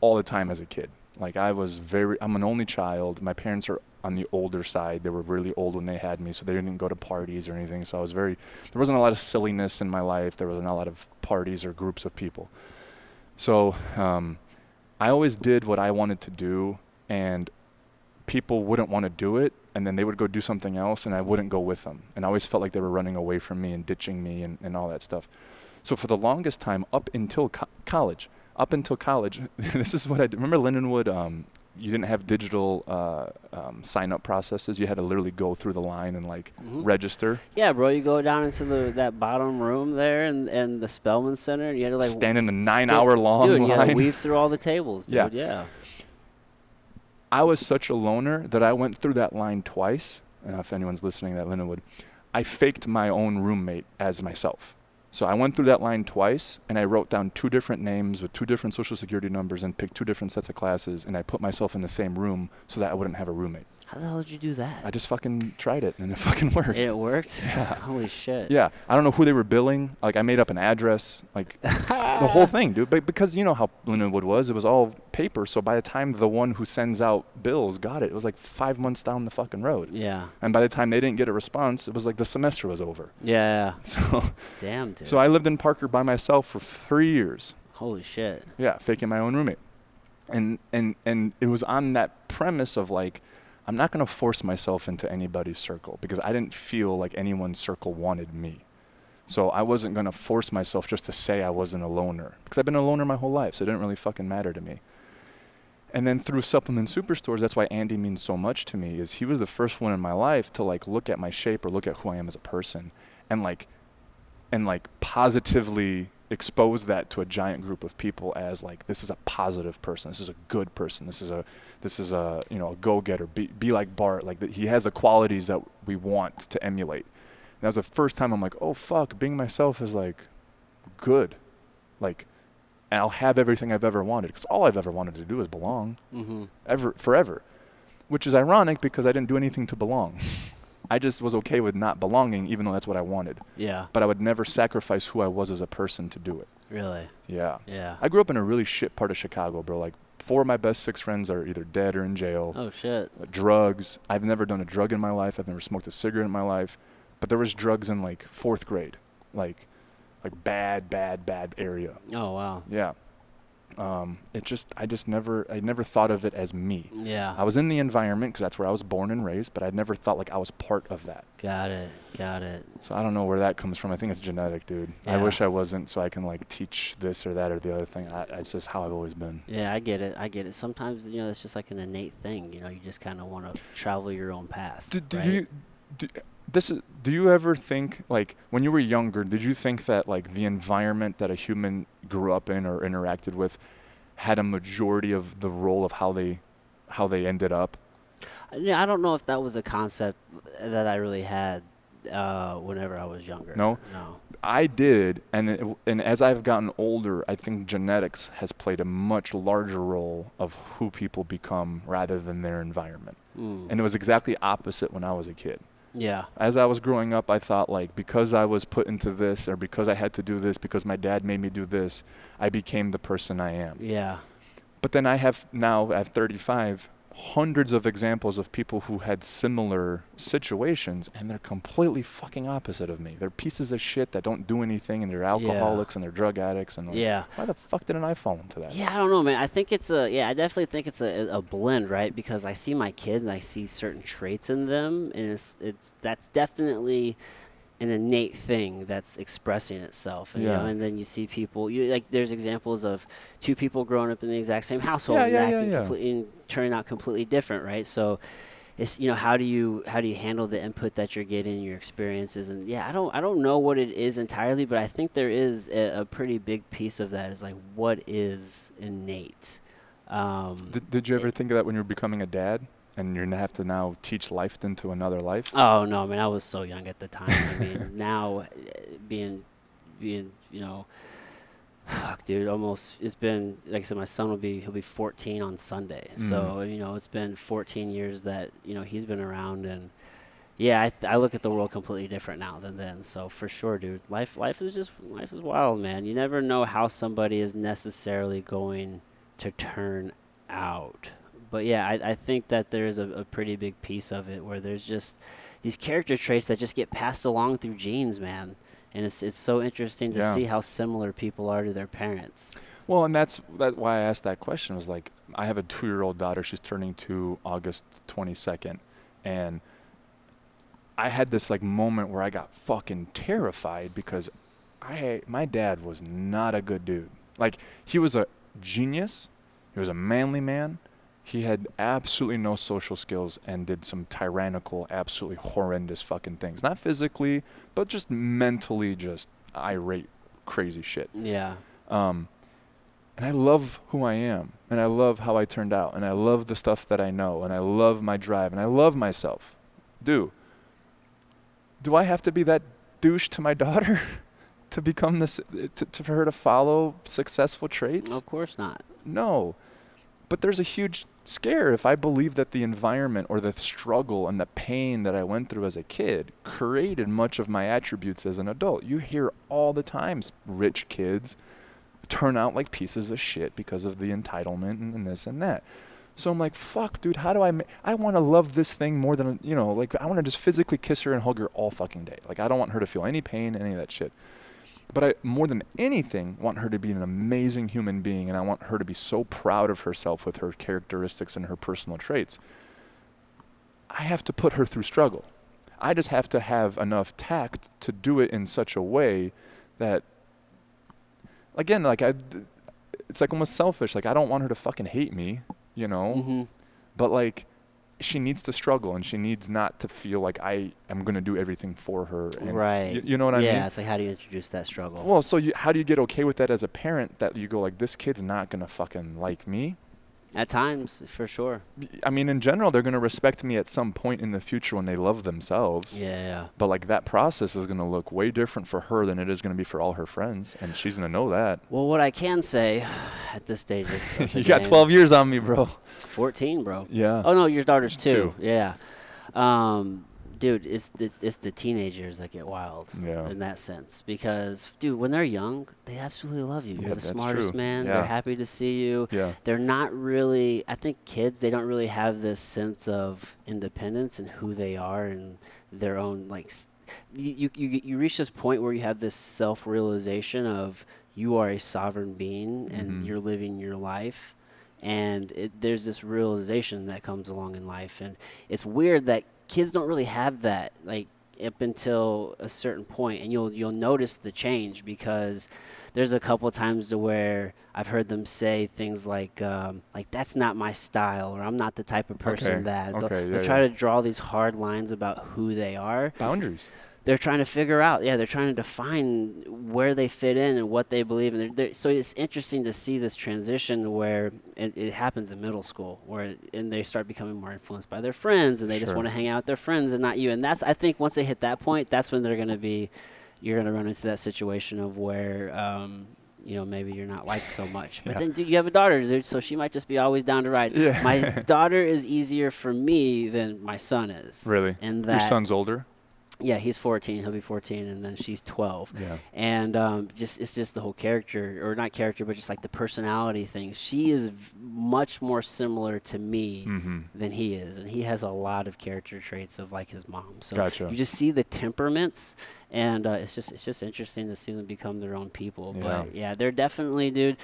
all the time as a kid. Like I was very I'm an only child. My parents are on the older side. They were really old when they had me, so they didn't go to parties or anything. So I was very there wasn't a lot of silliness in my life. There wasn't a lot of parties or groups of people. So, um I always did what I wanted to do and people wouldn't want to do it and then they would go do something else and I wouldn't go with them. And I always felt like they were running away from me and ditching me and, and all that stuff. So for the longest time, up until co- college, up until college, this is what I did. Remember Lindenwood? Um, you didn't have digital uh, um, sign up processes. You had to literally go through the line and like Mhm. register, Yeah, bro. You go down into the that bottom room there and and the Spellmann Center, and you had to like stand in a nine sta- hour long dude, you had to line. weave through all the tables, dude. Yeah. Yeah. I was such a loner that I went through that line twice. And if anyone's listening, that Lindenwood, I faked my own roommate as myself. So I went through that line twice, and I wrote down two different names with two different social security numbers, and picked two different sets of classes, and I put myself in the same room so that I wouldn't have a roommate. How the hell did you do that? I just fucking tried it, and it fucking worked. it worked. Yeah. Holy shit. Yeah, I don't know who they were billing. Like I made up an address, like the whole thing, dude. But because you know how Lindenwood was, it was all paper. So by the time the one who sends out bills got it, it was like five months down the fucking road. Yeah. And by the time they didn't get a response, it was like the semester was over. Yeah. So, Damn, dude. so I lived in Parker by myself for three years. Holy shit. Yeah, faking my own roommate. And and and it was on that premise of like, I'm not gonna force myself into anybody's circle because I didn't feel like anyone's circle wanted me. So I wasn't gonna force myself just to say I wasn't a loner because I've been a loner my whole life, so it didn't really fucking matter to me. And then through supplement superstores, that's why Andy means so much to me. Is he was the first one in my life to like look at my shape or look at who I am as a person, and like, and like positively expose that to a giant group of people as like this is a positive person, this is a good person, this is a this is a you know a go-getter. Be be like Bart, like that he has the qualities that we want to emulate. And that was the first time I'm like, oh fuck, being myself is like good, like and I'll have everything I've ever wanted because all I've ever wanted to do is belong, Mm-hmm. ever forever, which is ironic because I didn't do anything to belong. I just was okay with not belonging, even though that's what I wanted. Yeah. But I would never sacrifice who I was as a person to do it. Really. Yeah. Yeah. I grew up in a really shit part of Chicago, bro. Like four of my best six friends are either dead or in jail. oh shit. Uh, Drugs. I've never done a drug in my life. I've never smoked a cigarette in my life. But there was drugs in like fourth grade, like, like bad, bad, bad area. Oh wow. Yeah. Um, it just, I just never, I never thought of it as me. Yeah. I was in the environment because that's where I was born and raised, but I never thought like I was part of that. Got it. Got it. So I don't know where that comes from. I think it's genetic, dude. Yeah. I wish I wasn't, so I can like teach this or that or the other thing. I, it's just how I've always been. Yeah, I get it. I get it. Sometimes you know it's just like an innate thing. You know, you just kind of want to travel your own path. Did, did right? you, do, this is, do you ever think like when you were younger, did you think that like the environment that a human grew up in or interacted with had a majority of the role of how they, how they ended up? Yeah, I don't know if that was a concept that I really had uh, whenever I was younger. No? No. I did, and it, and as I've gotten older, I think genetics has played a much larger role of who people become rather than their environment. Mm. And it was exactly opposite when I was a kid. Yeah. As I was growing up, I thought like because I was put into this or because I had to do this because my dad made me do this, I became the person I am. Yeah. But then I have now at 35 hundreds of examples of people who had similar situations and they're completely fucking opposite of me. They're pieces of shit that don't do anything and they're alcoholics and they're drug addicts and like, Yeah. why the fuck didn't I fall into that? Yeah, I don't know, man. I think it's a yeah. I definitely think it's a, a blend, right? Because I see my kids and I see certain traits in them, and it's it's that's definitely an innate thing that's expressing itself. And, you know, Yeah. and then you see people. You like there's examples of two people growing up in the exact same household Yeah, and yeah, yeah, acting yeah. completely turning out completely different, right? So. It's you know how do you how do you handle the input that you're getting your experiences and yeah I don't I don't know what it is entirely but I think there is a, a pretty big piece of that is like what is innate um, Did, did you ever think of that when you were becoming a dad and you're gonna have to now teach life into another life? Oh no, I mean I was so young at the time. I mean now, uh, being, being you know, fuck, dude, almost it's been like I said, my son will be he'll be 14 on Sunday. So Mm. you know it's been 14 years that you know he's been around and. Yeah, I, th- I look at the world completely different now than then. So for sure, dude, life life is just life is wild, man. You never know how somebody is necessarily going to turn out. But yeah, I, I think that there's a, a pretty big piece of it where there's just these character traits that just get passed along through genes, man. And it's it's so interesting to Yeah. see how similar people are to their parents. Well, and that's that why I asked that question was like I have a two-year-old daughter. She's turning two August 22nd, and I had this like moment where I got fucking terrified because I my dad was not a good dude. Like he was a genius. He was a manly man. He had absolutely no social skills and did some tyrannical, absolutely horrendous fucking things. Not physically, but just mentally, just irate, crazy shit. Yeah. Um, and I love who I am, and I love how I turned out, and I love the stuff that I know, and I love my drive, and I love myself. Do. Do I have to be that douche to my daughter to become this, to, to, for her to follow successful traits? Of course not. No. But there's a huge scare if I believe that the environment or the struggle and the pain that I went through as a kid created much of my attributes as an adult. You hear all the times rich kids turn out like pieces of shit because of the entitlement and, and this and that. So I'm like, fuck, dude, how do I ma- I want to love this thing more than, you know, like I want to just physically kiss her and hug her all fucking day. Like I don't want her to feel any pain, any of that shit. But I more than anything want her to be an amazing human being and I want her to be so proud of herself with her characteristics and her personal traits. I have to put her through struggle. I just have to have enough tact to do it in such a way that again like I it's like almost selfish like I don't want her to fucking hate me. you know. hmm But like, she needs to struggle, and she needs not to feel like I am gonna do everything for her. And Right. You, you know what I yeah, mean? it's like how do you introduce that struggle? Well, so you, how do you get okay with that as a parent? That you go like, this kid's not gonna fucking like me. At times, for sure. I mean, in general, they're gonna respect me at some point in the future when they love themselves. Yeah, yeah. But like that process is gonna look way different for her than it is gonna be for all her friends, and she's gonna know that. Well, what I can say at this stage of, of the you got game- 12 years on me, bro. 14, bro. Yeah. Oh no, your daughter's two. Two. Yeah. Um, dude, it's the it's the teenagers that get wild Yeah. in that sense because, dude, when they're young, they absolutely love you. Yeah, You're the smartest true. man. Yeah. They're happy to see you. Yeah. They're not really. I think kids they don't really have this sense of independence and who they are and their own like. You you you, reach this point where you have this self realization of you are a sovereign being and Mhm. you're living your life and it, there's this realization that comes along in life. And it's weird that kids don't really have that like up until a certain point. And you'll you'll notice the change because there's a couple times to where I've heard them say things like um, like that's not my style or I'm not the type of person Okay, that. They'll, okay, they'll yeah, try to draw these hard lines about who they are. Boundaries. They're trying to figure out yeah they're trying to define where they fit in and what they believe in they're, they're, so it's interesting to see this transition where it, it happens in middle school where and they start becoming more influenced by their friends and they just want to hang out with their friends and not you and that's i think once they hit that point that's when they're going to be you're going to run into that situation of where um, you know maybe you're not liked so much but Yeah. then dude, you have a daughter dude, so she might just be always down to ride Yeah. my daughter is easier for me than my son is Really? and Your son's older? Yeah, he's 14. He'll be 14, and then she's 12. Yeah. And um, just it's just the whole character, or not character, but just like the personality thing. She is v- much more similar to me Mm-hmm. than he is, and he has a lot of character traits of like his mom. So Gotcha. you just see the temperaments, and uh, it's just it's just interesting to see them become their own people. Yeah. But yeah, they're definitely, dude.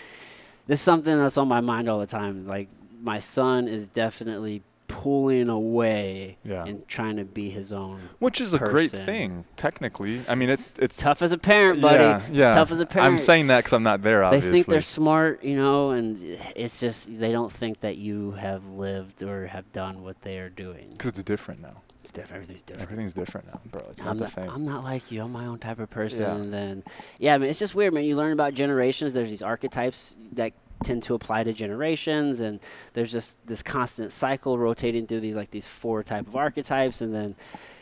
This is something that's on my mind all the time. Like my son is definitely pulling away Yeah. and trying to be his own Which is a great thing, technically. I mean, it, it's it's tough as a parent, buddy. Yeah, yeah. It's tough as a parent. I'm saying that because I'm not there, Obviously, they think they're smart, you know, and it's just they don't think that you have lived or have done what they are doing. Because it's different now. It's different. Everything's different. Everything's different now, bro. It's I'm not the same. I'm not like you. I'm my own type of person. Yeah. And then, yeah, I mean, it's just weird, man. You learn about generations. There's these archetypes that tend to apply to generations, and there's just this constant cycle rotating through these like these four type of archetypes, and then,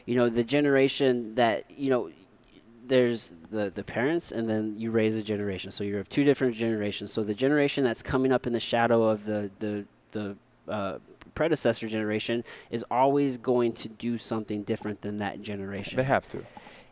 you know, the generation that you know. There's the, the parents, and then you raise a generation. So you have two different generations. So the generation that's coming up in the shadow of the the the uh, predecessor generation is always going to do something different than that generation They have to.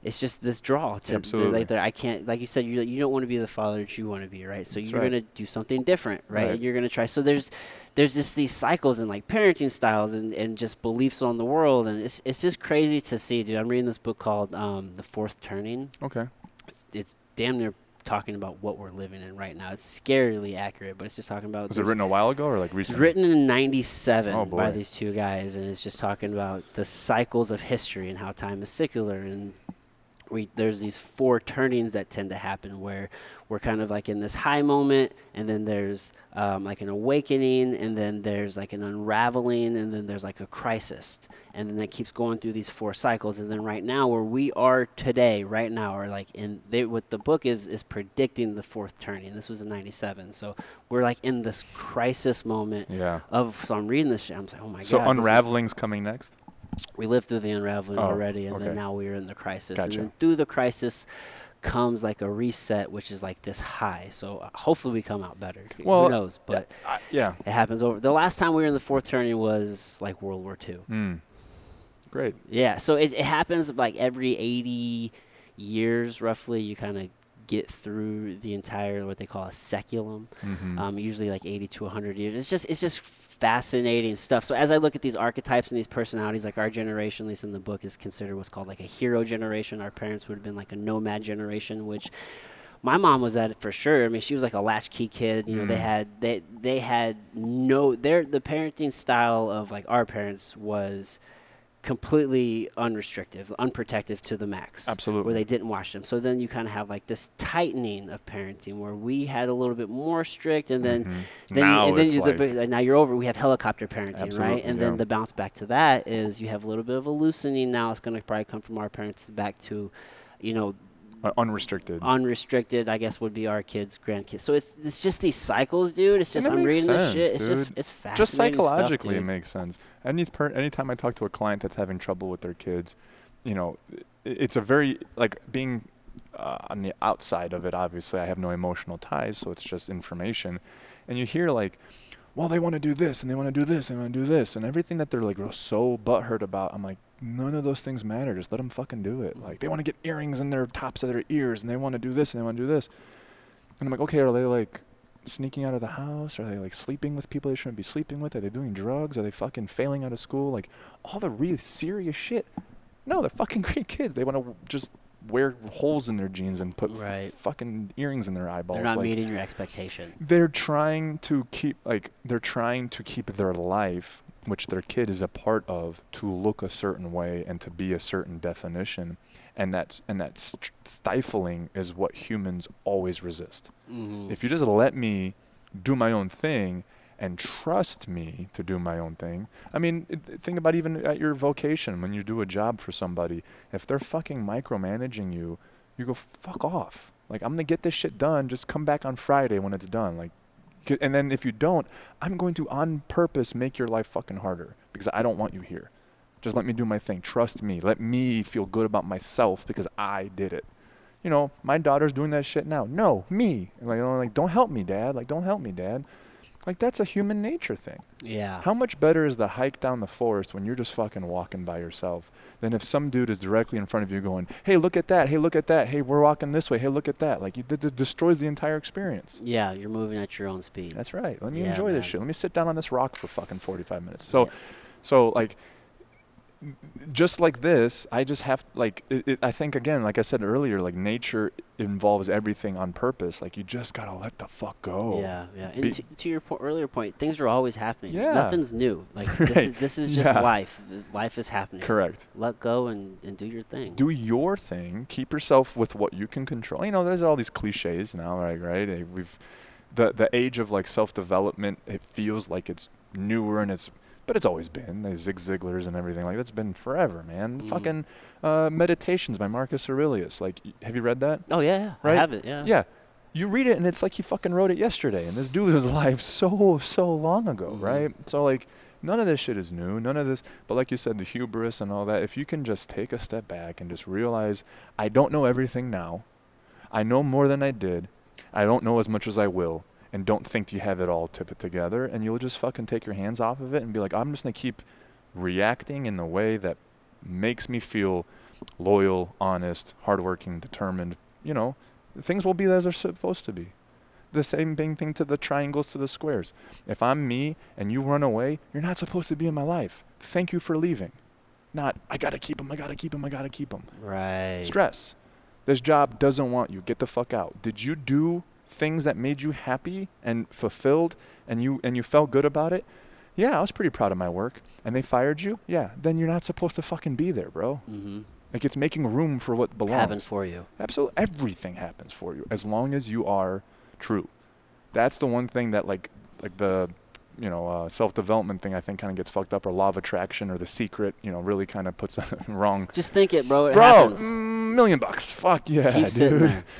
It's just this draw to Absolutely. like that I can't like you said you you don't want to be the father that you want to be right so That's you're right. gonna do something different right? Right. and you're gonna try so there's there's just these cycles and like parenting styles and, and just beliefs on the world and it's it's just crazy to see dude I'm reading this book called um, the fourth turning Okay. it's, it's damn near talking about what we're living in right now it's scarily accurate but it's just talking about Was it written a while ago or like recently? it's written in 97 Oh, by these two guys, and it's just talking about the cycles of history and how time is secular. And we, there's these four turnings that tend to happen where we're kind of like in this high moment, and then there's um, like an awakening, and then there's like an unraveling, and then there's like a crisis. And then it keeps going through these four cycles. And then right now, where we are today, right now, are like in they, what the book is is predicting the fourth turning. This was in 97. So we're like in this crisis moment Yeah. of so I'm reading this shit. I'm like, oh my So god. is- unraveling's coming next. We lived through the unraveling Oh, already, and okay. then now we're in the crisis. Gotcha. And then through the crisis comes like a reset, which is like this high. So uh, hopefully we come out better. Well, Who knows? But I, yeah. it happens over. The last time we were in the fourth turning was like World War II. Mm. Great. Yeah. So it, it happens like every 80 years, roughly. You kind of get through the entire what they call a saeculum. Mm-hmm. um, usually like 80 to 100 years. It's just it's just fascinating stuff. So as I look at these archetypes and these personalities, like our generation, at least in the book, is considered what's called like a hero generation. Our parents would have been like a nomad generation, which my mom was that for sure. I mean, she was like a latchkey kid. You know, they Mm. had they they had no their the parenting style of like our parents was completely unrestricted, unprotective to the max. Absolutely. Where they didn't watch them. So then you kind of have like this tightening of parenting where we had a little bit more strict and then, Mhm. then Now you, and then you, the, like- big- now you're over. We have helicopter parenting, Absolutely, right? And yeah. then the bounce back to that is you have a little bit of a loosening now. It's going to probably come from our parents back to, you know, Uh, unrestricted. unrestricted. I guess would be our kids, grandkids. So it's it's just these cycles, dude. It's just I'm reading this shit. sense, It's just it's fascinating. just stuff, psychologically it makes sense any per, anytime i talk to a client that's having trouble with their kids you know it's a very like being uh, on the outside of it obviously i have no emotional ties so it's just information and you hear like well they want to do this and they want to do this and they want to do this and everything that they're like so butthurt about i'm like none of those things matter just let them fucking do it like they want to get earrings in their tops of their ears and they want to do this and they want to do this and i'm like okay are they like sneaking out of the house? Are they like sleeping with people they shouldn't be sleeping with? Are they doing drugs? Are they fucking failing out of school? Like all the really serious shit. No, they're fucking great kids. They want to just wear holes in their jeans and put Right. fucking earrings in their eyeballs. They're not like, meeting your expectation. they're trying to keep like they're trying to keep their life which their kid is a part of to look a certain way and to be a certain definition and that and that st- stifling is what humans always resist Mm-hmm. if you just let me do my own thing and trust me to do my own thing. I mean, think about even at your vocation when you do a job for somebody. If they're fucking micromanaging you, you go fuck off. Like I'm gonna get this shit done. Just come back on Friday when it's done. Like, and then if you don't, I'm going to on purpose make your life fucking harder because I don't want you here. Just let me do my thing. Trust me. Let me feel good about myself because I did it you know, my daughter's doing that shit now. No, me. Like, you know, like, don't help me, dad. Like, don't help me, dad. Like, that's a human nature thing. Yeah. How much better is the hike down the forest when you're just fucking walking by yourself than if some dude is directly in front of you going, hey, look at that. Hey, look at that. Hey, we're walking this way. Hey, look at that. Like, you, it, it destroys the entire experience. yeah, you're moving at your own speed. That's right. Let me Yeah, enjoy man. this shit. Let me sit down on this rock for fucking 45 minutes. So, Yeah. so like, just like this, I just have like it, it, I think again, like I said earlier, like nature involves everything on purpose. Like you just gotta let the fuck go. Yeah, yeah. And Be- to, to your po- earlier point, things are always happening. Yeah. Nothing's new. Like this is this is just Yeah. life. Life is happening. Correct. Let go and, and do your thing. Do your thing. Keep yourself with what you can control. You know, there's all these cliches now, right? Right. We've the the age of like self development. It feels like it's newer and it's. But it's always been the Zig Ziglars and everything like that's been forever, man. Mhm. Fucking uh, Meditations by Marcus Aurelius. Like, have you read that? oh yeah, yeah. Right? I have it. Yeah. Yeah. You read it and it's like he fucking wrote it yesterday. And this dude was alive so, so long ago, Mhm. right? So, like, none of this shit is new. None of this. But, like you said, the hubris and all that, if you can just take a step back and just realize, I don't know everything now. I know more than I did. I don't know as much as I will. And don't think you have it all to put together. And you'll just fucking take your hands off of it and be like, I'm just going to keep reacting in the way that makes me feel loyal, honest, hardworking, determined. You know, things will be as they're supposed to be. The same thing, thing to the triangles to the squares. If I'm me and you run away, you're not supposed to be in my life. Thank you for leaving. Not, I gotta keep him, I gotta keep him, I gotta keep him. Right. Stress. This job doesn't want you. Get the fuck out. Did you do things that made you happy and fulfilled and you and you felt good about it? Yeah, I was pretty proud of my work. And they fired you? Yeah. Then you're not supposed to fucking be there, bro. Mm-hmm. Like it's making room for what belongs. Happens for you. Absolutely everything happens for you as long as you are true. That's the one thing that like like the you know uh, self development thing I think kind of gets fucked up or law of attraction or the secret you know really kind of puts wrong. Just think it, bro. It Bro, happens. mm, million bucks. Fuck yeah, Keep dude.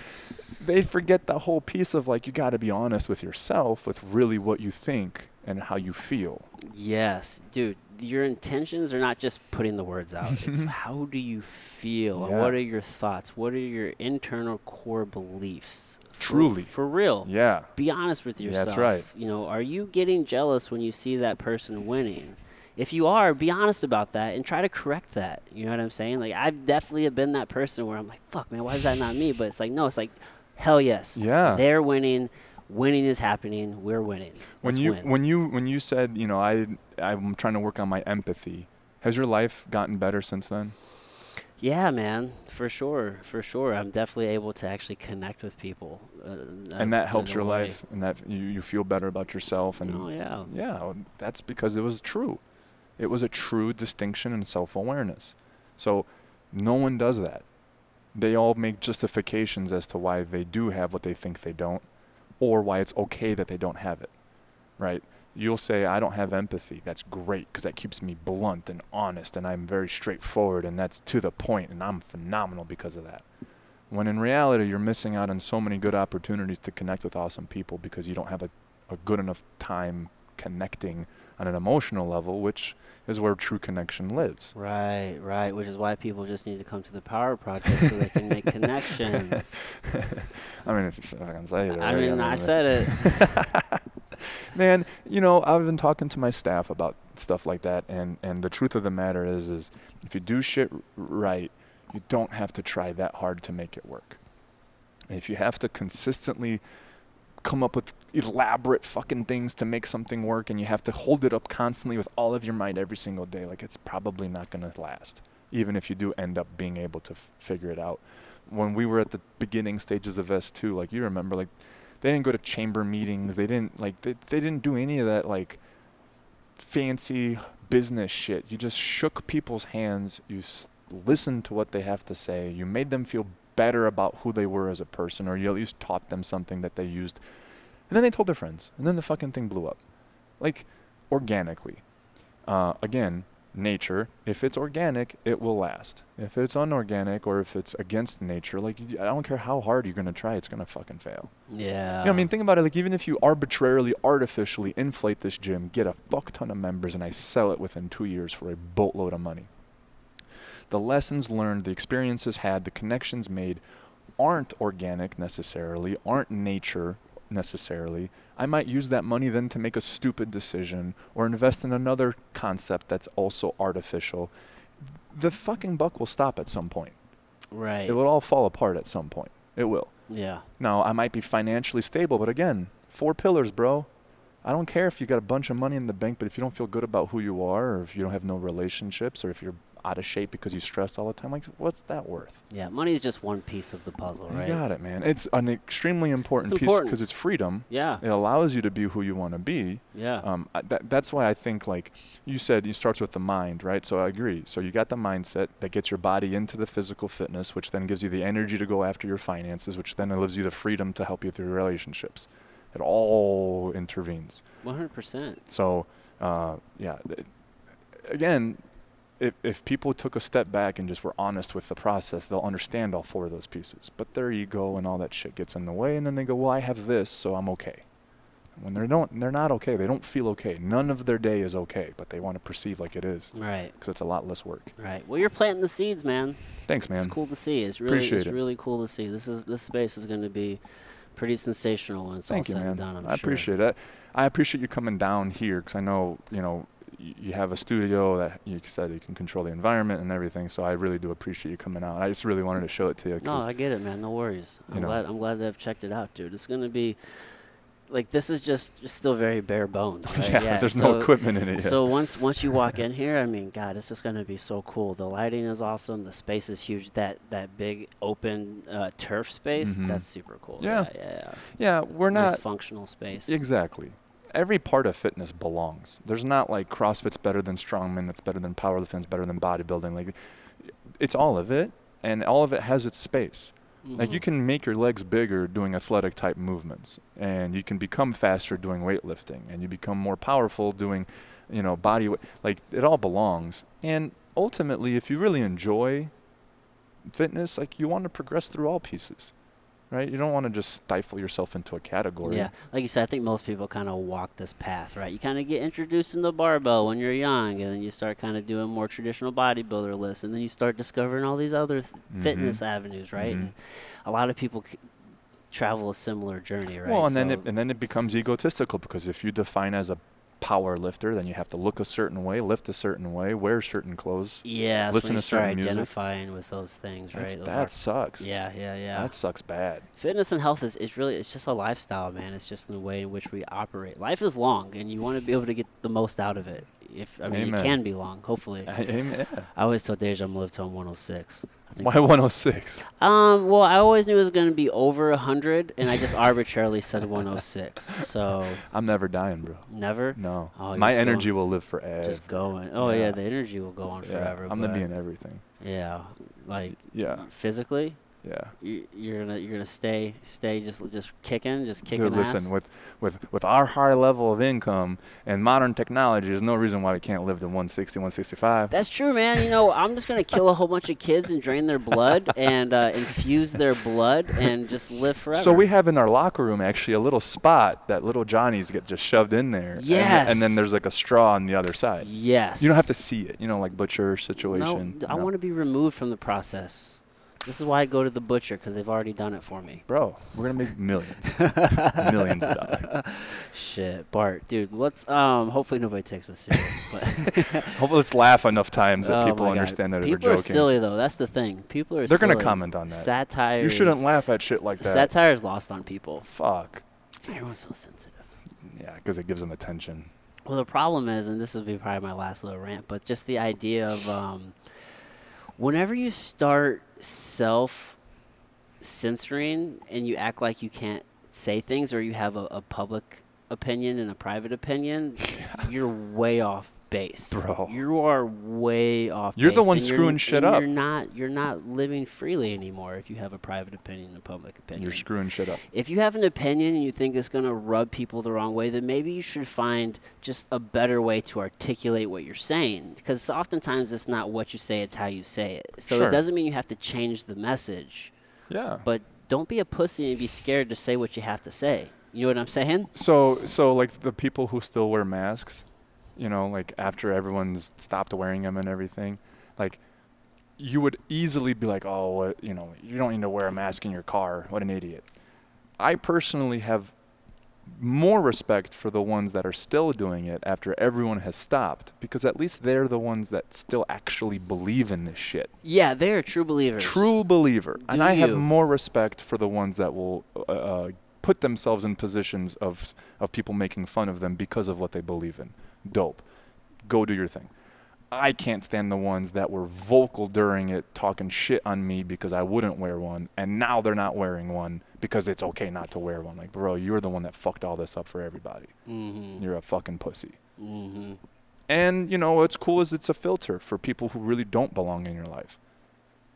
They forget the whole piece of like you got to be honest with yourself with really what you think and how you feel. Yes, dude. Your intentions are not just putting the words out. it's how do you feel? Yeah. What are your thoughts? What are your internal core beliefs? Truly. For real. Yeah. Be honest with yourself. that's right. You know, are you getting jealous when you see that person winning? If you are, be honest about that and try to correct that. You know what I'm saying? Like I've definitely have been that person where I'm like, "Fuck, man, why is that not me?" But it's like, no, it's like, hell yes. Yeah. They're winning. Winning is happening. We're winning. When Let's you win. when you when you said you know I I'm trying to work on my empathy. Has your life gotten better since then? Yeah, man, for sure, for sure. I'm definitely able to actually connect with people, uh, and that helps your way. life and that you, you feel better about yourself and Oh yeah, yeah that's because it was true It was a true distinction and self awareness. So no one does that. They all make justifications as to why they do have what they think they don't, or why it's okay that they don't have it. Right? You'll say, I don't have empathy. That's great because that keeps me blunt and honest, and I'm very straightforward, and that's to the point, and I'm phenomenal because of that. When in reality, you're missing out on so many good opportunities to connect with awesome people because you don't have a, a good enough time connecting on an emotional level, which is where true connection lives. Right, right. Which is why people just need to come to the Power Project so they can make connections. I mean, if, if I can say it. I right, mean, I said it. Man, you know, I've been talking to my staff about stuff like that, and and the truth of the matter is, is if you do shit right, you don't have to try that hard to make it work. And if you have to consistently come up with elaborate fucking things to make something work and you have to hold it up constantly with all of your might every single day like it's probably not going to last even if you do end up being able to f- figure it out. When we were at the beginning stages of S2 like you remember like they didn't go to chamber meetings they didn't like they, they didn't do any of that like fancy business shit. You just shook people's hands you s- listened to what they have to say you made them feel better about who they were as a person, or you at least taught them something that they used. And then they told their friends, and then the fucking thing blew up. Like, organically. Uh, again, nature, if it's organic, it will last. If it's unorganic or if it's against nature, like, I don't care how hard you're going to try, it's going to fucking fail. Yeah. You know I mean? Think about it. Like, even if you arbitrarily, artificially inflate this gym, get a fuck ton of members, and I sell it within two years for a boatload of money the lessons learned, the experiences had, the connections made aren't organic necessarily, aren't nature necessarily. I might use that money then to make a stupid decision or invest in another concept that's also artificial. The fucking buck will stop at some point. Right. It will all fall apart at some point. It will. Yeah. Now, I might be financially stable, but again, four pillars, bro. I don't care if you got a bunch of money in the bank, but if you don't feel good about who you are, or if you don't have no relationships, or if you're out of shape because you stressed all the time. Like, what's that worth? Yeah, money is just one piece of the puzzle, right? You got it, man. It's an extremely important It's piece because it's freedom. Yeah. It allows you to be who you want to be. Yeah. Um, that, that's why I think, like you said, it starts with the mind, right? So I agree. So you got the mindset that gets your body into the physical fitness, which then gives you the energy to go after your finances, which then gives you the freedom to help you through your relationships. It all intervenes. 100%. So, uh, yeah, th- again, if, if people took a step back and just were honest with the process, they'll understand all four of those pieces. But their ego and all that shit gets in the way, and then they go, "Well, I have this, so I'm okay." When they don't, they're not okay. They don't feel okay. None of their day is okay, but they want to perceive like it is Right. because it's a lot less work. Right. Well, you're planting the seeds, man. Thanks, man. It's cool to see. It's really Appreciate it's it. really cool to see. This is this space is going to be pretty sensational when it's Thank all you, said man. and done. I'm I sure. appreciate it. I appreciate you coming down here because I know, you know, you have a studio that you said you can control the environment and everything. So I really do appreciate you coming out. I just really wanted to show it to you. No, I get it, man. No worries. I'm glad. I'm glad to have checked it out, dude. It's going to be like this is just, just still very bare bones. Right? yeah, there's so, no equipment in it yet. So once once you walk in here, I mean, God, it's just gonna be so cool. The lighting is awesome. The space is huge. That that big open uh, turf space, Mhm. that's super cool. Yeah. yeah, yeah. yeah. yeah, we're Nice not functional space. exactly. Every part of fitness belongs. There's not like CrossFit's better than strongman, that's better than powerlifting's better than bodybuilding. Like, it's all of it, and all of it has its space. Like you Mhm. can make your legs bigger doing athletic type movements, and you can become faster doing weightlifting, and you become more powerful doing, you know, body. wa- Like it all belongs. And ultimately, if you really enjoy fitness, like you want to progress through all pieces, right? You don't want to just stifle yourself into a category. Yeah, like you said, I think most people kind of walk this path, right? You kind of get introduced in the barbell when you're young, and then you start kind of doing more traditional bodybuilder lifts, and then you start discovering all these other th- fitness Mhm. avenues, right? Mhm. And a lot of people c- travel a similar journey, right? Well, and then it, and then it becomes egotistical because if you define as a power lifter, then you have to look a certain way, lift a certain way, wear certain clothes. yeah, listen to start certain music. identifying with those things, right? That's, Those that are- sucks. yeah, yeah, yeah. That sucks bad. Fitness and health is, is really it's just a lifestyle, man. It's just the way in which we operate. Life is long, and you want to be able to get the most out of it. If I mean, Amen. it can be long, hopefully. Amen. I always tell Deja I'm live till I'm 106. Why 106? Um, well, I always knew it was going to be over 100, and I just arbitrarily said 106. So, I'm never dying, bro. never? No. Oh, My energy going- will live forever. Just going. Oh, yeah. Yeah. the energy will go on Yeah, forever. I'm gonna be in everything. Yeah. Like, Yeah. physically? Yeah. You, you're gonna you're gonna stay stay just just kicking just kicking Dude, listen, ass. with, with with our high level of income and modern technology, there's no reason why we can't live to 160, 165. That's true, man. You know, I'm just gonna kill a whole bunch of kids and drain their blood and uh, infuse their blood and just live forever. So we have in our locker room actually a little spot that little Johnnies get just shoved in there. and- And, then there's like a straw on the other side. yes. You don't have to see it, you know, like butcher situation. No, situation. I want to be removed from the process. This is why I go to the butcher because they've already done it for me. Bro, we're gonna make millions, millions of dollars. Shit, Bart, dude. Let's um. Hopefully nobody takes us serious, but Hopefully, let's laugh enough times that Oh people understand that people we're are silly though. That's the thing. People are. They're gonna comment on that. Satire. You shouldn't laugh at shit like that. Satire is lost on people. Fuck. Everyone's so sensitive. Yeah, because it gives them attention. Well, the problem is, and this will be probably my last little rant, but just the idea of um, whenever you start self censoring and you act like you can't say things or you have a, a public opinion and a private opinion, you're way off base. Bro. You are way off You're the one screwing shit up. You're not you're not living freely anymore if you have a private opinion and a public opinion You're screwing shit up. if you have an opinion and you think it's going to rub people the wrong way, then maybe you should find just a better way to articulate what you're saying. Because oftentimes it's not what you say, it's how you say it. So Sure. it doesn't mean you have to change the message, Yeah. but don't be a pussy and be scared to say what you have to say. You know what I'm saying? So, so like the people who still wear masks, you know, like after everyone's stopped wearing them and everything, like you would easily be like, oh, what, you know, you don't need to wear a mask in your car. What an idiot. I personally have more respect for the ones that are still doing it after everyone has stopped because at least they're the ones that still actually believe in this shit. Yeah, they're true believers. True believer. and Do I have more respect for the ones that will uh, uh, put themselves in positions of of people making fun of them because of what they believe in. Dope. Go do your thing. I can't stand the ones that were vocal during it talking shit on me because I wouldn't wear one and now they're not wearing one because it's okay not to wear one. Like, bro, you're the one that fucked all this up for everybody. Mm-hmm. You're a fucking pussy. Mm-hmm. And you know what's cool is it's a filter for people who really don't belong in your life.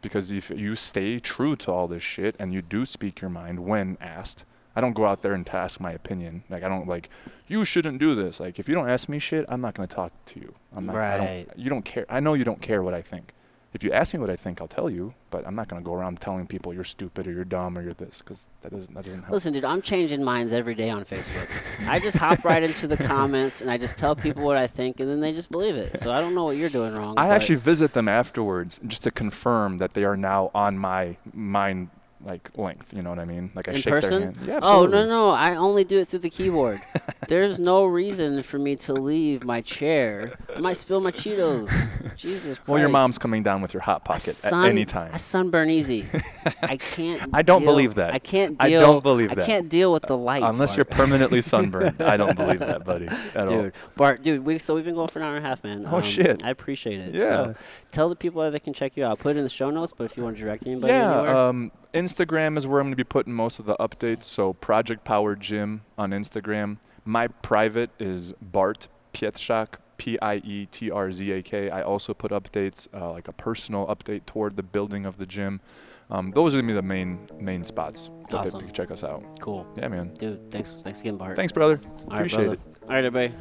Because if you stay true to all this shit and you do speak your mind when asked, I don't go out there and task my opinion. Like I don't like you shouldn't do this. Like if you don't ask me shit, I'm not gonna talk to you. I'm not. I Right. don't, you don't care. I know you don't care what I think. If you ask me what I think, I'll tell you. But I'm not gonna go around telling people you're stupid or you're dumb or you're this because that doesn't that doesn't help. Listen, dude, I'm changing minds every day on Facebook. I just hop right into the comments and I just tell people what I think, and then they just believe it. So I don't know what you're doing wrong. I actually visit them afterwards just to confirm that they are now on my mind like length. You know what I mean? Like I in shake person. their hand. Yeah, oh no, no, I only do it through the keyboard. There's no reason for me to leave my chair. I might spill my Cheetos. Jesus Christ. Well, your mom's coming down with your hot pocket sun- at any time. I sunburn easy. I can't. I don't deal- believe that. I can't Deal, I don't believe that. I can't deal with the light. Unless you're permanently sunburned. I don't believe that, buddy. At all. Dude, Bart, dude, we so we've been going for an hour and a half, man. Um, Oh, shit. I appreciate it. Yeah. So tell the people that they can check you out. I'll put it in the show notes, but if you want to direct anybody Yeah, anywhere, um, Instagram is where I'm going to be putting most of the updates. So Project Power Gym on Instagram. My private is Bart Pietrzak, P I E T R Z A K. I also put updates, uh, like a personal update toward the building of the gym. Um, those are going to be the main main spots that Awesome. they can check us out. cool, Yeah, man. dude. Thanks, thanks again, Bart. Thanks, brother. All right, Appreciate brother. it. All right, everybody.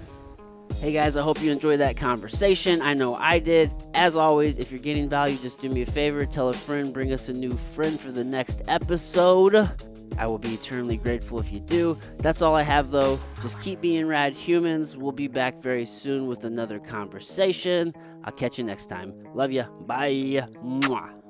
Hey guys, I hope you enjoyed that conversation. I know I did. As always, if you're getting value, just do me a favor, tell a friend, bring us a new friend for the next episode. I will be eternally grateful if you do. That's all I have though. Just keep being rad humans. We'll be back very soon with another conversation. I'll catch you next time. Love ya. Bye. Mwah.